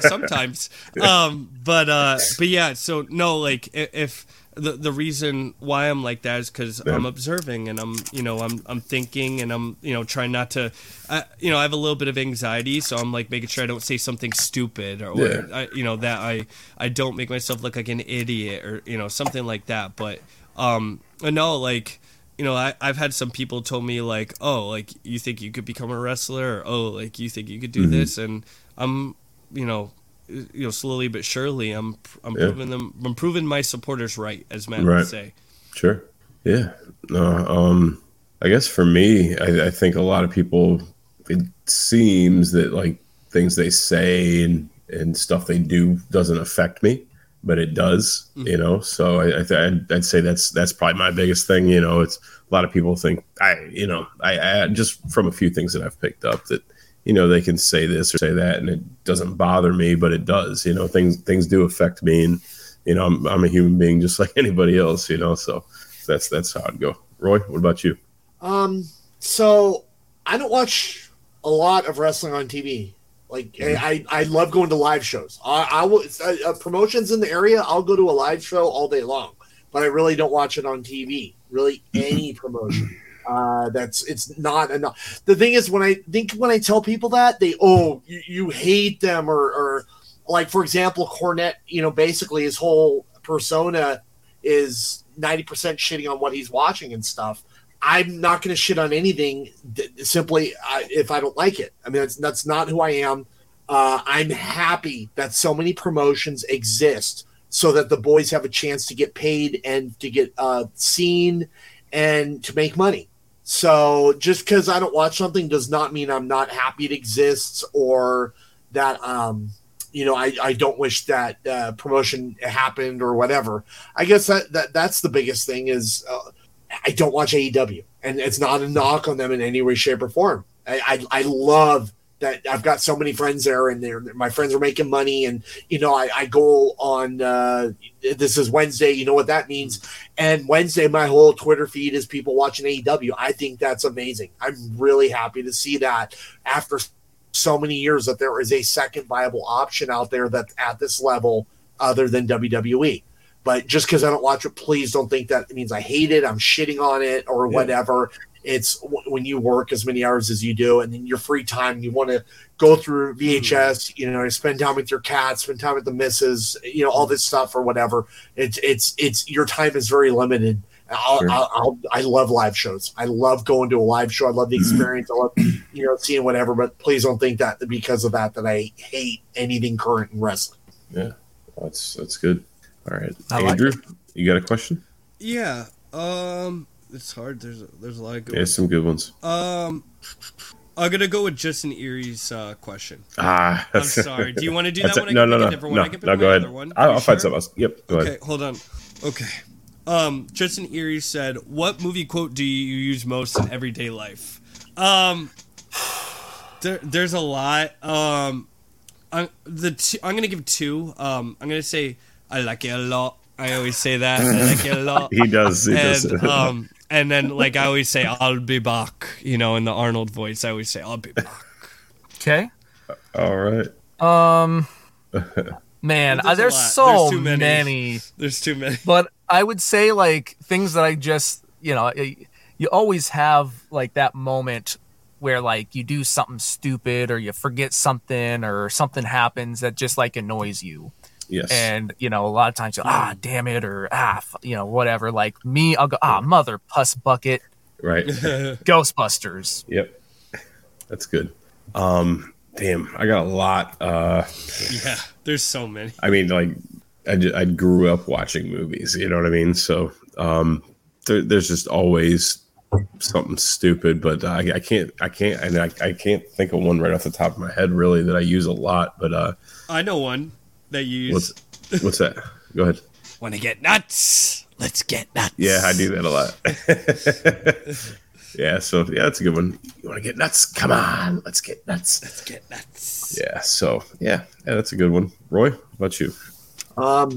sometimes um but uh but yeah so no like if the the reason why i'm like that is because i'm observing and i'm you know i'm i'm thinking and i'm you know trying not to uh, you know i have a little bit of anxiety so i'm like making sure i don't say something stupid or, Yeah. I, you know that i i don't make myself look like an idiot or you know something like that but um no like you know, I, I've had some people told me like, oh, like you think you could become a wrestler, or oh, like you think you could do this, and I'm, you know, you know, slowly but surely, I'm, I'm Yeah. proving them, I'm proving my supporters right, as Matt Right. would say. Sure. Yeah. No. Um. I guess for me, I, I think a lot of people. It seems that like things they say and and stuff they do doesn't affect me, but it does. You know. So I, I th- I'd, I'd say that's that's probably my biggest thing. You know, it's a lot of people think I. You know, I, I just from a few things that I've picked up that you know they can say this or say that and it doesn't bother me, but it does. You know, things things do affect me and you know, I'm, I'm a human being just like anybody else, you know, so that's that's how I'd go. Roy, what about you? Um, so I don't watch a lot of wrestling on TV. Like I, I love going to live shows. I, I will uh, uh, promotions in the area. I'll go to a live show all day long, but I really don't watch it on TV. Really, any promotion. Uh, that's it's not enough. The thing is, when I think when I tell people that they oh you, you hate them or or like for example Cornette, you know, basically his whole persona is ninety percent shitting on what he's watching and stuff. I'm not going to shit on anything simply if I don't like it. I mean, that's that's not who I am. Uh, I'm happy that so many promotions exist so that the boys have a chance to get paid and to get uh, seen and to make money. So just because I don't watch something does not mean I'm not happy it exists or that um, you know I, I don't wish that uh, promotion happened or whatever. I guess that, that that's the biggest thing is uh, I don't watch AEW, and it's not a knock on them in any way, shape, or form. I I, I love that I've got so many friends there, and they're my friends are making money, and you know I, I go on. Uh, this is Wednesday, you know what that means, and Wednesday my whole Twitter feed is people watching AEW. I think that's amazing. I'm really happy to see that after so many years that there is a second viable option out there that's at this level other than WWE. But just because I don't watch it, please don't think that means I hate it. I'm shitting on it or whatever. It's w- when you work as many hours as you do, and then your free time, you want to go through mm-hmm. VHS, you know, spend time with your cat, spend time with the missus, you know, all this stuff or whatever. It's it's it's your time is very limited. I'll, Sure. I'll, I'll, I love live shows. I love going to a live show. I love the mm-hmm. experience. I love, you know, seeing whatever. But please don't think that because of that that I hate anything current in wrestling. Yeah, that's that's good. All right, I like Andrew, you got a question? Yeah. Um, it's hard. There's a, there's a lot of good. Yeah, some good ones. Um, I'm gonna go with Justin Erie's uh, question. Ah, I'm sorry. Do you want to do that a- one? I no, can no, no, a different no, one. I can no. Go ahead. one. I'll, You I'll find something else. Yep, go ahead. Okay, ahead. hold on. Okay. Um, Justin Erie said, "What movie quote do you use most in everyday life?" Um, there, there's a lot. Um, I'm the two, I'm gonna give two. Um, I'm gonna say I like it a lot. I always say that. I like it a lot. He does. He does. and um, and then like I always say, "I'll be back." You know, in the Arnold voice, I always say, "I'll be back." Okay. All right. Um, man, There's uh, there's so There's too many. many. There's too many. But I would say like things that I just you know you always have like that moment where like you do something stupid or you forget something or something happens that just like annoys you Yes. and you know a lot of times you ah damn it or ah you know whatever like me I'll go ah mother puss bucket right. Ghostbusters Yep. That's good. Um, damn, I got a lot. Uh, Yeah, there's so many. I mean, like, I, ju- I grew up watching movies. You know what I mean? So, um, there, there's just always something stupid, but I, I can't, I can't, and I, I can't think of one right off the top of my head really that I use a lot. But uh, I know one that you use. what's what's that? Go ahead. Want to get nuts? Let's get nuts. Yeah, I do that a lot. yeah, so yeah, that's a good one. You want to get nuts? Come on, let's get nuts. Let's get nuts. Yeah, so yeah, yeah, that's a good one. Roy, how about you? Um,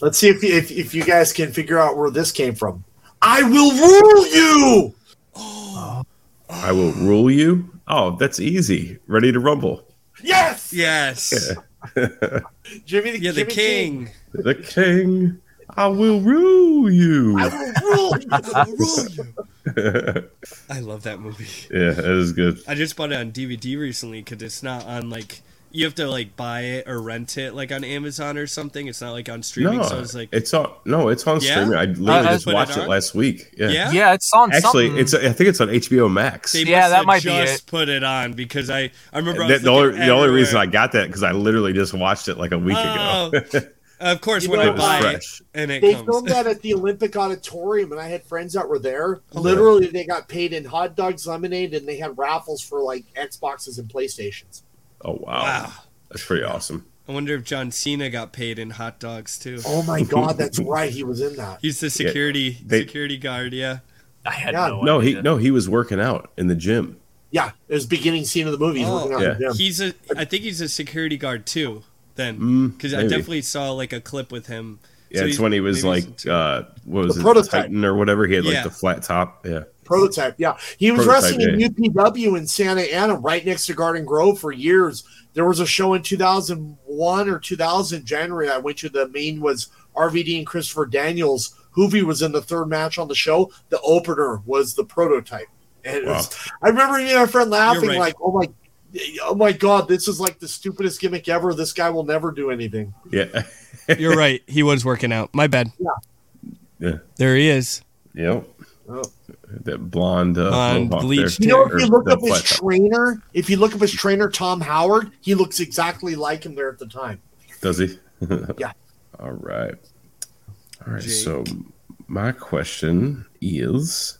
let's see if, if if you guys can figure out where this came from. I will rule you. Oh. I will rule you. Oh, that's easy. Ready to rumble. Yes, Yes. Jimmy the, Yeah, the Jimmy king. The king. I will rule you. I will rule you. I love that movie. yeah, it is good. I just bought it on DVD recently because it's not on like you have to like buy it or rent it like on Amazon or something. It's not like on streaming. No, so it's like it's on. No, it's on Yeah? streaming. I literally Uh, just put it watched it, last week. Yeah. yeah. yeah it's on Actually, something. it's. I think it's on HBO Max. They Yeah, must that have might be just it. put it on because I I remember I The, was the only, the only reason I got that because I literally just watched it like a week Oh, ago. of course You when know, I it was buy fresh. it and it They comes. filmed that at the Olympic Auditorium, and I had friends that were there. Literally, they got paid in hot dogs, lemonade, and they had raffles for like Xboxes and PlayStations. Oh wow. Wow. that's pretty awesome. I wonder if John Cena got paid in hot dogs too. Oh my god, that's right, he was in that. He's the security they- security guard. Yeah. I had Yeah. no, No, he no, he was working out in the gym. Yeah, it was beginning scene of the movie. He's Oh, working out yeah. in the gym. He's a. I think he's a security guard too. Then Mm, because I definitely saw like a clip with him Yeah, So it's when he was like, uh, what was The it, prototype. Titan or whatever. He had like Yeah. the flat top. Yeah. Prototype. Yeah, he was Prototype, wrestling in UPW in Santa Ana, right next to Garden Grove for years. There was a show in 2001 or 2000 January. I went to. The main was RVD and Christopher Daniels. Juvi was in the third match on the show. The opener was the prototype, and it was, I remember me and my friend laughing right. like, "Oh my." Oh my god, this is like the stupidest gimmick ever. This guy will never do anything. Yeah. You're right. He was working out. My bad. Yeah. There he is. Yep. Oh. That blonde, uh, Blonde, mohawk bleached. You know, if you look the up his flat top. trainer, if you look up his trainer, Tom Howard, he looks exactly like him there at the time. Does he? Yeah. All right. All right. Jake. So my question is,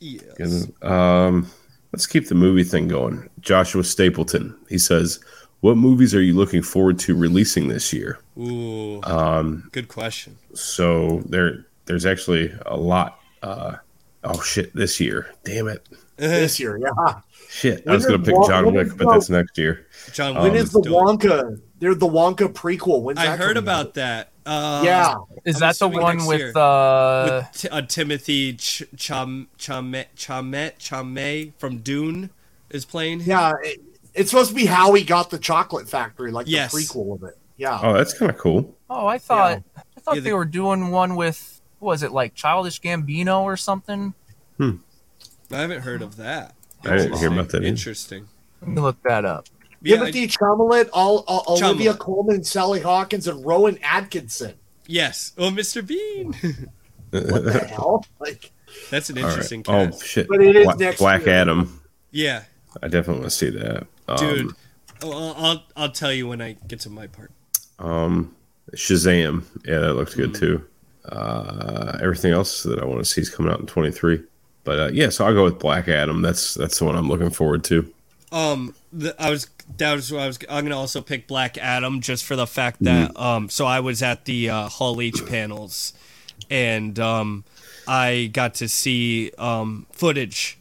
Yes. um, let's keep the movie thing going. Joshua Stapleton. He says, "What movies are you looking forward to releasing this year?" Ooh. Um, Good question. so there, there's actually a lot. Uh, oh shit! This year, damn it! This year, yeah. Shit, I was gonna pick Wa- John Wick, but Wa- that's next year. John Um, When Wick is the dope. Wonka? They're the Wonka prequel. When's I heard about out? that. Uh, Yeah, Is I'm that the one next with year. uh with T- uh, Timothy Ch- Cham Chame Chame Chame from Dune is playing. him? yeah. It, it's supposed to be how he got the chocolate factory, like Yes. the prequel of it. Yeah. Oh, that's kind of cool. Oh, I thought I thought Yeah, they the- were doing one with what was it like Childish Gambino or something? I haven't heard of that. I didn't hear about that. Interesting. Let me look that up. Yeah, I- Timothée Chalamet, all, all, Olivia Chalamet. Colman, Sally Hawkins, and Rowan Atkinson. yes. Oh, Mr. Bean. What the hell? Like, That's an interesting Oh cast. shit! But it is Black, next Black year. Adam. Yeah, I definitely want to see that. Um, dude. Oh, I'll, I'll I'll tell you when I get to my part. Um, Shazam. Yeah, that looks good too. Uh, everything else that I want to see is coming out in 23. But uh, yeah, so I'll go with Black Adam. That's that's the one I'm looking forward to. Um, the, I was that was what I was. I'm gonna also pick Black Adam just for the fact that um. So I was at the uh, Hall H panels, and um, I got to see um footage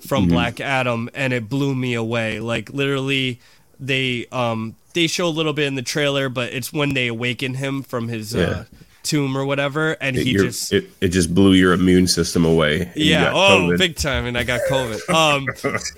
from Black Adam, and it blew me away. Like literally, they um they show a little bit in the trailer, but it's when they awaken him from his uh, tomb or whatever, and It, he just it, it just blew your immune system away. yeah. Oh, COVID. big time, and I got COVID. Um,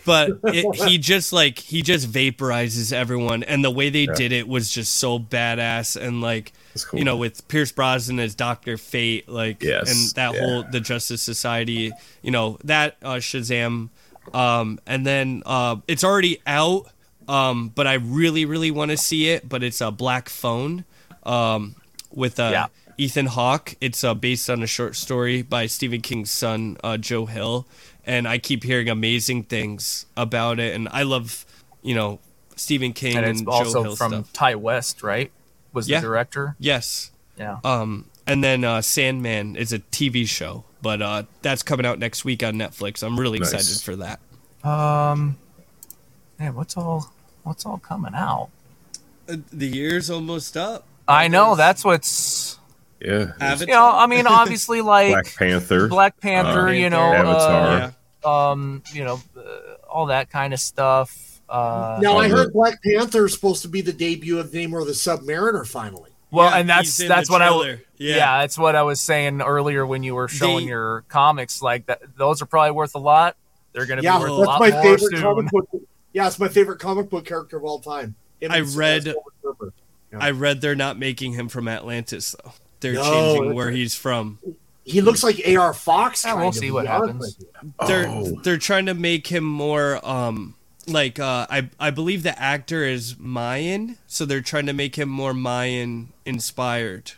but it, he just like he just vaporizes everyone, and the way they did it was just so badass, and like cool. you know with Pierce Brosnan as Doctor Fate, like Yes, and that yeah. whole the Justice Society, you know that uh, Shazam, um, and then uh, it's already out. Um, but I really, really want to see it. But it's a Black Phone, um, with a Yeah. Ethan Hawke. It's uh, based on a short story by Stephen King's son, uh, Joe Hill, and I keep hearing amazing things about it. And I love, you know, Stephen King And and, it's Joe also Hill from stuff. Ti West, right? Was Yeah. the director? Yes. Yeah. Um, and then uh, Sandman is a TV show, but uh, that's coming out next week on Netflix. I'm really Nice. excited for that. Um man, what's all what's all coming out? Uh, the year's almost up. I know that's what's yeah, Avatar. you know, I mean obviously like Black Panther. Black Panther, Uh, you know, Avatar. uh, um, you know, uh, all that kind of stuff. Uh, now I Oh, heard Black Panther is supposed to be the debut of Namor the Submariner finally. well, Yeah, and that's that's what I trailer. w- Yeah. yeah. that's what I was saying earlier when you were showing They- your comics. Like that, those are probably worth a lot. They're going to Yeah, be worth a that's lot my more favorite soon. comic book. Yeah, it's my favorite comic book character of all time. Him I read- Silver I read they're not making him from Atlantis though. They're No, changing where he's from. He looks like A.R. Fox. Yeah, kind we'll of, see what happens. with. They're Oh. they're trying to make him more um like uh I I believe the actor is Mayan, so they're trying to make him more Mayan inspired.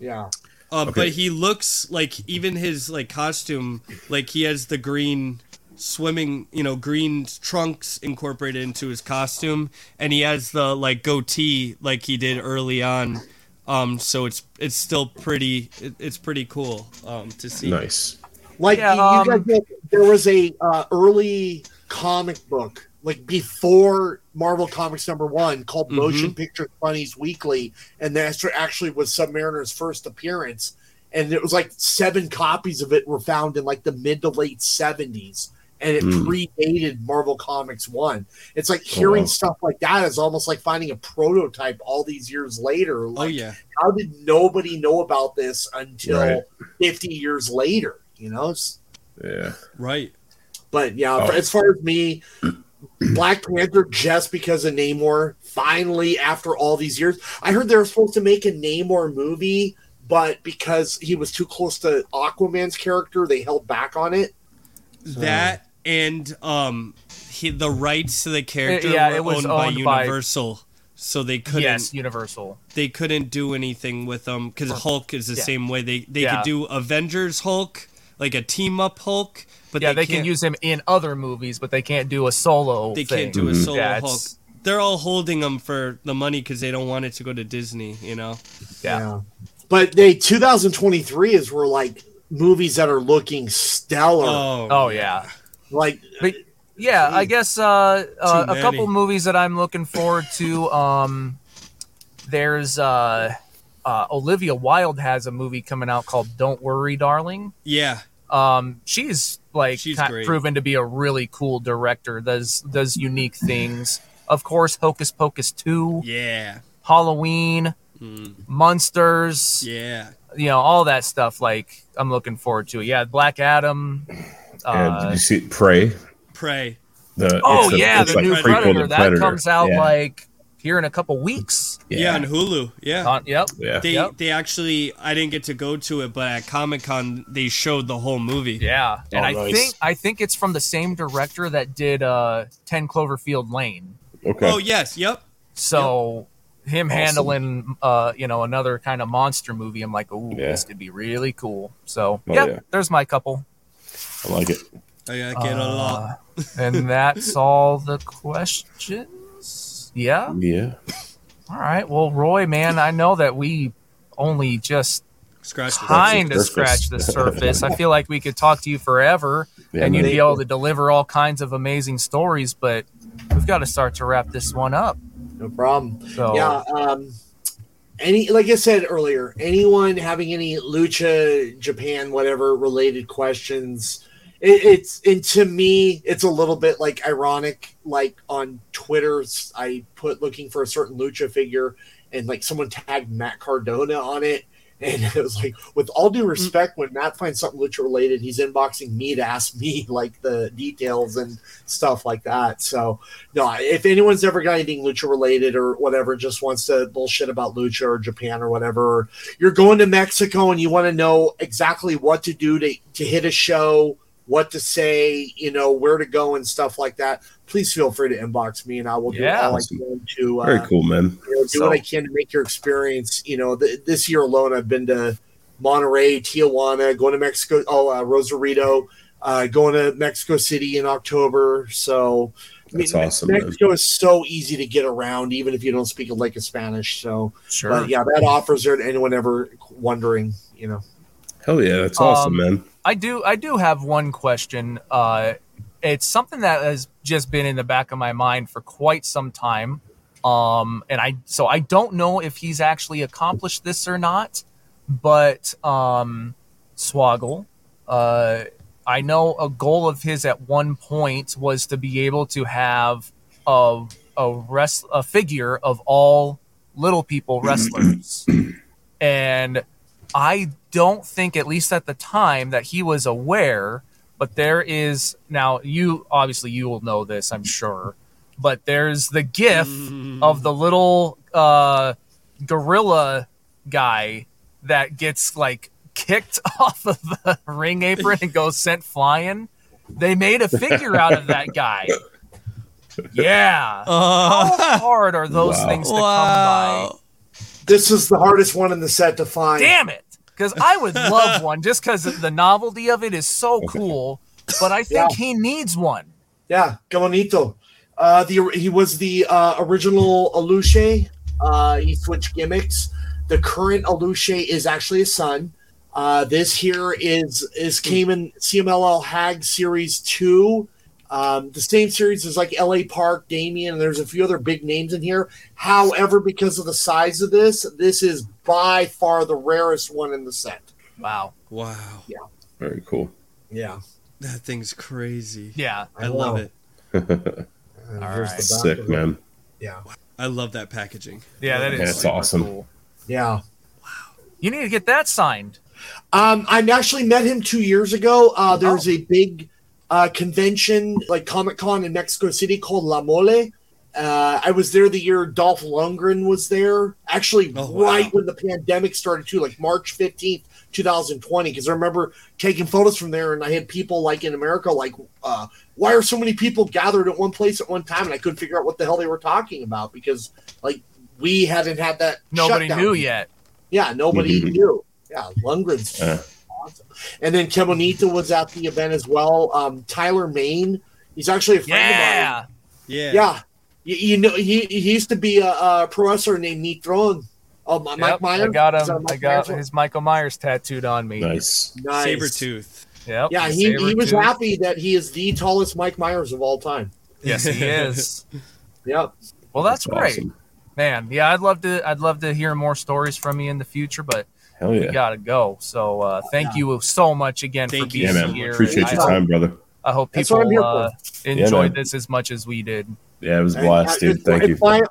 Yeah. Uh, Okay. But he looks like even his like costume, like he has the green swimming, you know, green trunks incorporated into his costume, and he has the like goatee like he did early on. Um, so it's it's still pretty it, it's pretty cool um to see. Nice. Like Yeah, you, um, you guys know, there was a uh, early comic book like before Marvel Comics number one called Mm-hmm. Motion Picture Funnies Weekly, and that actually was Submariner's first appearance. And it was like seven copies of it were found in like the mid to late seventies, and it Mm. predated Marvel Comics one. It's like hearing wow. stuff like that is almost like finding a prototype all these years later. Oh Like, yeah. how did nobody know about this until Right. 50 years later? You know, It's- Yeah. Right. but yeah, Oh. as far as me, Black Panther, just because of Namor, finally, after all these years, I heard they were supposed to make a Namor movie, but because he was too close to Aquaman's character, they held back on it. That and um, he, the rights to the character yeah, were it was owned, by owned by- Universal, so they couldn't. yes, Universal. They couldn't do anything with them because Hulk is the Yeah. same way. They they Yeah. could do Avengers Hulk, like a team up Hulk, but yeah, they, they, can use him in other movies, but they can't do a solo. They thing. can't do a Mhm. solo Yeah, Hulk. it's- They're all holding them for the money because they don't want it to go to Disney. You know. Yeah. But they 2023 is where like movies that are looking stellar. Oh. Oh yeah. Like But yeah, I guess uh, uh, a couple movies that I'm looking forward to. Um, there's uh, uh, Olivia Wilde has a movie coming out called "Don't Worry, Darling." Yeah. Um, she's like She's proven to be a really cool director. Does does unique things. Of course, Hocus Pocus two, Yeah. Halloween, Mm, Monsters. yeah. You know all that stuff. Like I'm looking forward to it. Yeah, Black Adam. And did Uh, you see Prey? Pray. The oh it's a- yeah, the like new a Predator that Predator. comes out yeah. like here in a couple weeks. Yeah. on Hulu. Yeah. On, yep. yeah. They Yep. they actually I didn't get to go to it, but at Comic Con they showed the whole movie. Yeah, and Oh, I nice. think I think it's from the same director that did uh, Ten Cloverfield Lane. Okay. Oh yes, yep. So him Awesome. handling uh, you know another kind of monster movie, I'm like, oh, Yeah. this could be really cool. So Oh, yeah, yeah. there's my couple, I like it. I gotta get a lot. Uh, and that's all the questions. Yeah. Yeah. All right. Well, Roy, man, I know that we only just Scratch the kind of surface. scratch the surface. I feel like we could talk to you forever Yeah, and you'd man. be able to deliver all kinds of amazing stories, but we've got to start to wrap this one up. no problem. So Yeah. Um, any like I said earlier, anyone having any lucha Japan whatever related questions, it, it's and to me it's a little bit like ironic. Like on Twitter, I put looking for a certain lucha figure, and like someone tagged Matt Cardona on it. And it was like, with all due mm. respect, when Matt finds something lucha related, he's inboxing me to ask me like the details and stuff like that. So, no, if anyone's ever got anything lucha related or whatever, just wants to bullshit about lucha or Japan or whatever, or you're going to Mexico and you want to know exactly what to do to, to hit a show, what to say, you know, where to go and stuff like that, please feel free to inbox me and I will do Yeah. all Awesome. I can to uh, Very cool, man. you know, do So- what I can to make your experience. You know, th- this year alone, I've been to Monterrey, Tijuana, going to Mexico, oh, uh, Rosarito, uh, going to Mexico City in October. So, I That's Me- awesome, man. Mexico is so easy to get around, even if you don't speak a lick of Spanish. So, sure. but yeah, that offers there to anyone ever wondering. You know, Hell yeah, that's awesome, Um, man. I do I do have one question. Uh, it's something that has just been in the back of my mind for quite some time. Um, and I so I don't know if he's actually accomplished this or not, but um, Swoggle, uh, I know a goal of his at one point was to be able to have a a rest a figure of all little people wrestlers, and I don't think, at least at the time, that he was aware. But there is now you obviously you will know this, I'm sure. But there's the GIF of the little uh, gorilla guy that gets like kicked off of the ring apron and goes sent flying. They made a figure out of that guy. Yeah. How Uh, hard are those Wow. things to come by? this is the hardest one in the set to find. Damn it! Because I would love one just because the novelty of it is so cool. But I think Yeah. he needs one. Yeah, Kemonito. Uh, the he was the uh, original Alushe. Uh, he switched gimmicks. The current Alushe is actually his son. Uh, this here is is came in CMLL Hag Series Two. Um, the same series is like LA Park, Damien, and there's a few other big names in here. However, because of the size of this, this is by far the rarest one in the set. Wow. Wow. Yeah. Very cool. Yeah. That thing's crazy. Yeah. I love it. And All here's right. Sick, man. Yeah. I love that packaging. Yeah, that is Yeah, it's super awesome. cool. Yeah. Wow. You need to get that signed. Um, I actually met him two years ago. Uh, there was Oh. a big uh, convention, like Comic Con in Mexico City called La Mole. Uh, I was there the year Dolph Lundgren was there. Actually, Oh, wow. right when the pandemic started, too, like March 15th, 2020. Because I remember taking photos from there, and I had people like in America, like, uh, why are so many people gathered at one place at one time? And I couldn't figure out what the hell they were talking about because, like, we hadn't had that. Nobody shutdown knew yet. yeah, nobody Mhm. knew. Yeah, Lundgren's Yeah. awesome. And then Kemonito was at the event as well. Um, Tyler Mane, he's actually a friend of mine. Yeah. Yeah, you, you know he, he used to be a, a professor named Nitron. Oh, my, Mike Myers. I got him. Mike I got Myers? his Michael Myers tattooed on me. Nice. nice. Sabretooth. Yep. Yeah, he, he was happy that he is the tallest Mike Myers of all time. Yes, he is. Yep. Well, that's, great, awesome. man. Yeah, I'd love to. I'd love to hear more stories from you in the future, but Hell we gotta go. So, uh, thank you so much again Thank for you. being Yeah, man. here. Appreciate I, your time, brother. I hope That's what I'm people uh, enjoyed man. this as much as we did. Yeah, it was a blast, dude. it's- Thank you. My,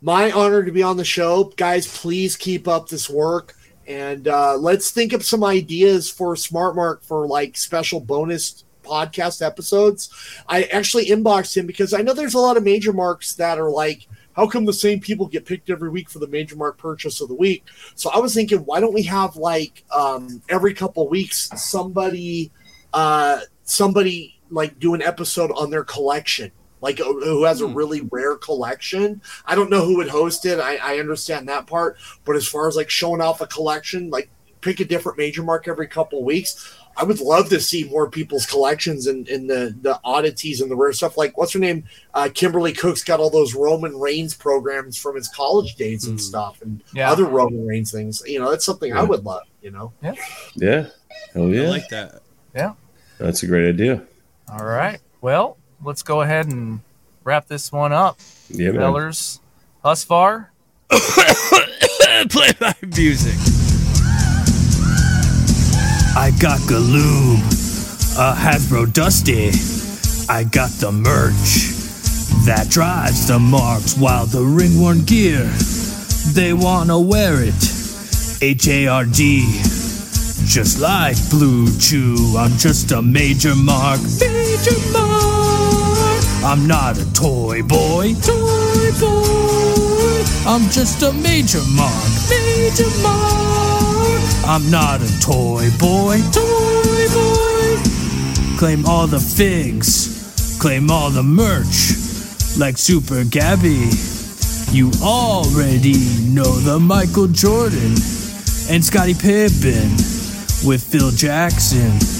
my honor to be on the show, guys. Please keep up this work, and uh, let's think of some ideas for Smart Mark for like special bonus podcast episodes. I actually inboxed him because I know there's a lot of major marks that are like, how come the same people get picked every week for the major mark purchase of the week? So I was thinking, why don't we have like um, every couple weeks somebody, uh, somebody like do an episode on their collection like who has a really rare collection. I don't know who would host it. I, I understand that part, but as far as like showing off a collection, like pick a different major mark every couple weeks. I would love to see more people's collections and, and the the oddities and the rare stuff. Like what's her name? Uh, Kimberly Cook's got all those Roman Reigns programs from his college days and stuff, and Yeah. other Roman Reigns things. You know, that's something I would love. You know, Yeah. Hell I yeah. like that. Yeah, that's a great idea. All right. Well, let's go ahead and wrap this one up, Yeah, man. fellers. Thus far, Play my music. I got Galoob, a Hasbro Dusty. I got the merch that drives the marks while the ringworn gear, they wanna wear it. H A R D, just like Blue Chew. I'm just a major mark, major mark. I'm not a toy boy, toy boy. I'm just a major mark, major mark. I'm not a toy boy, toy boy. Claim all the figs, claim all the merch, like Super Gabby. You already know the Michael Jordan and Scottie Pippen with Phil Jackson.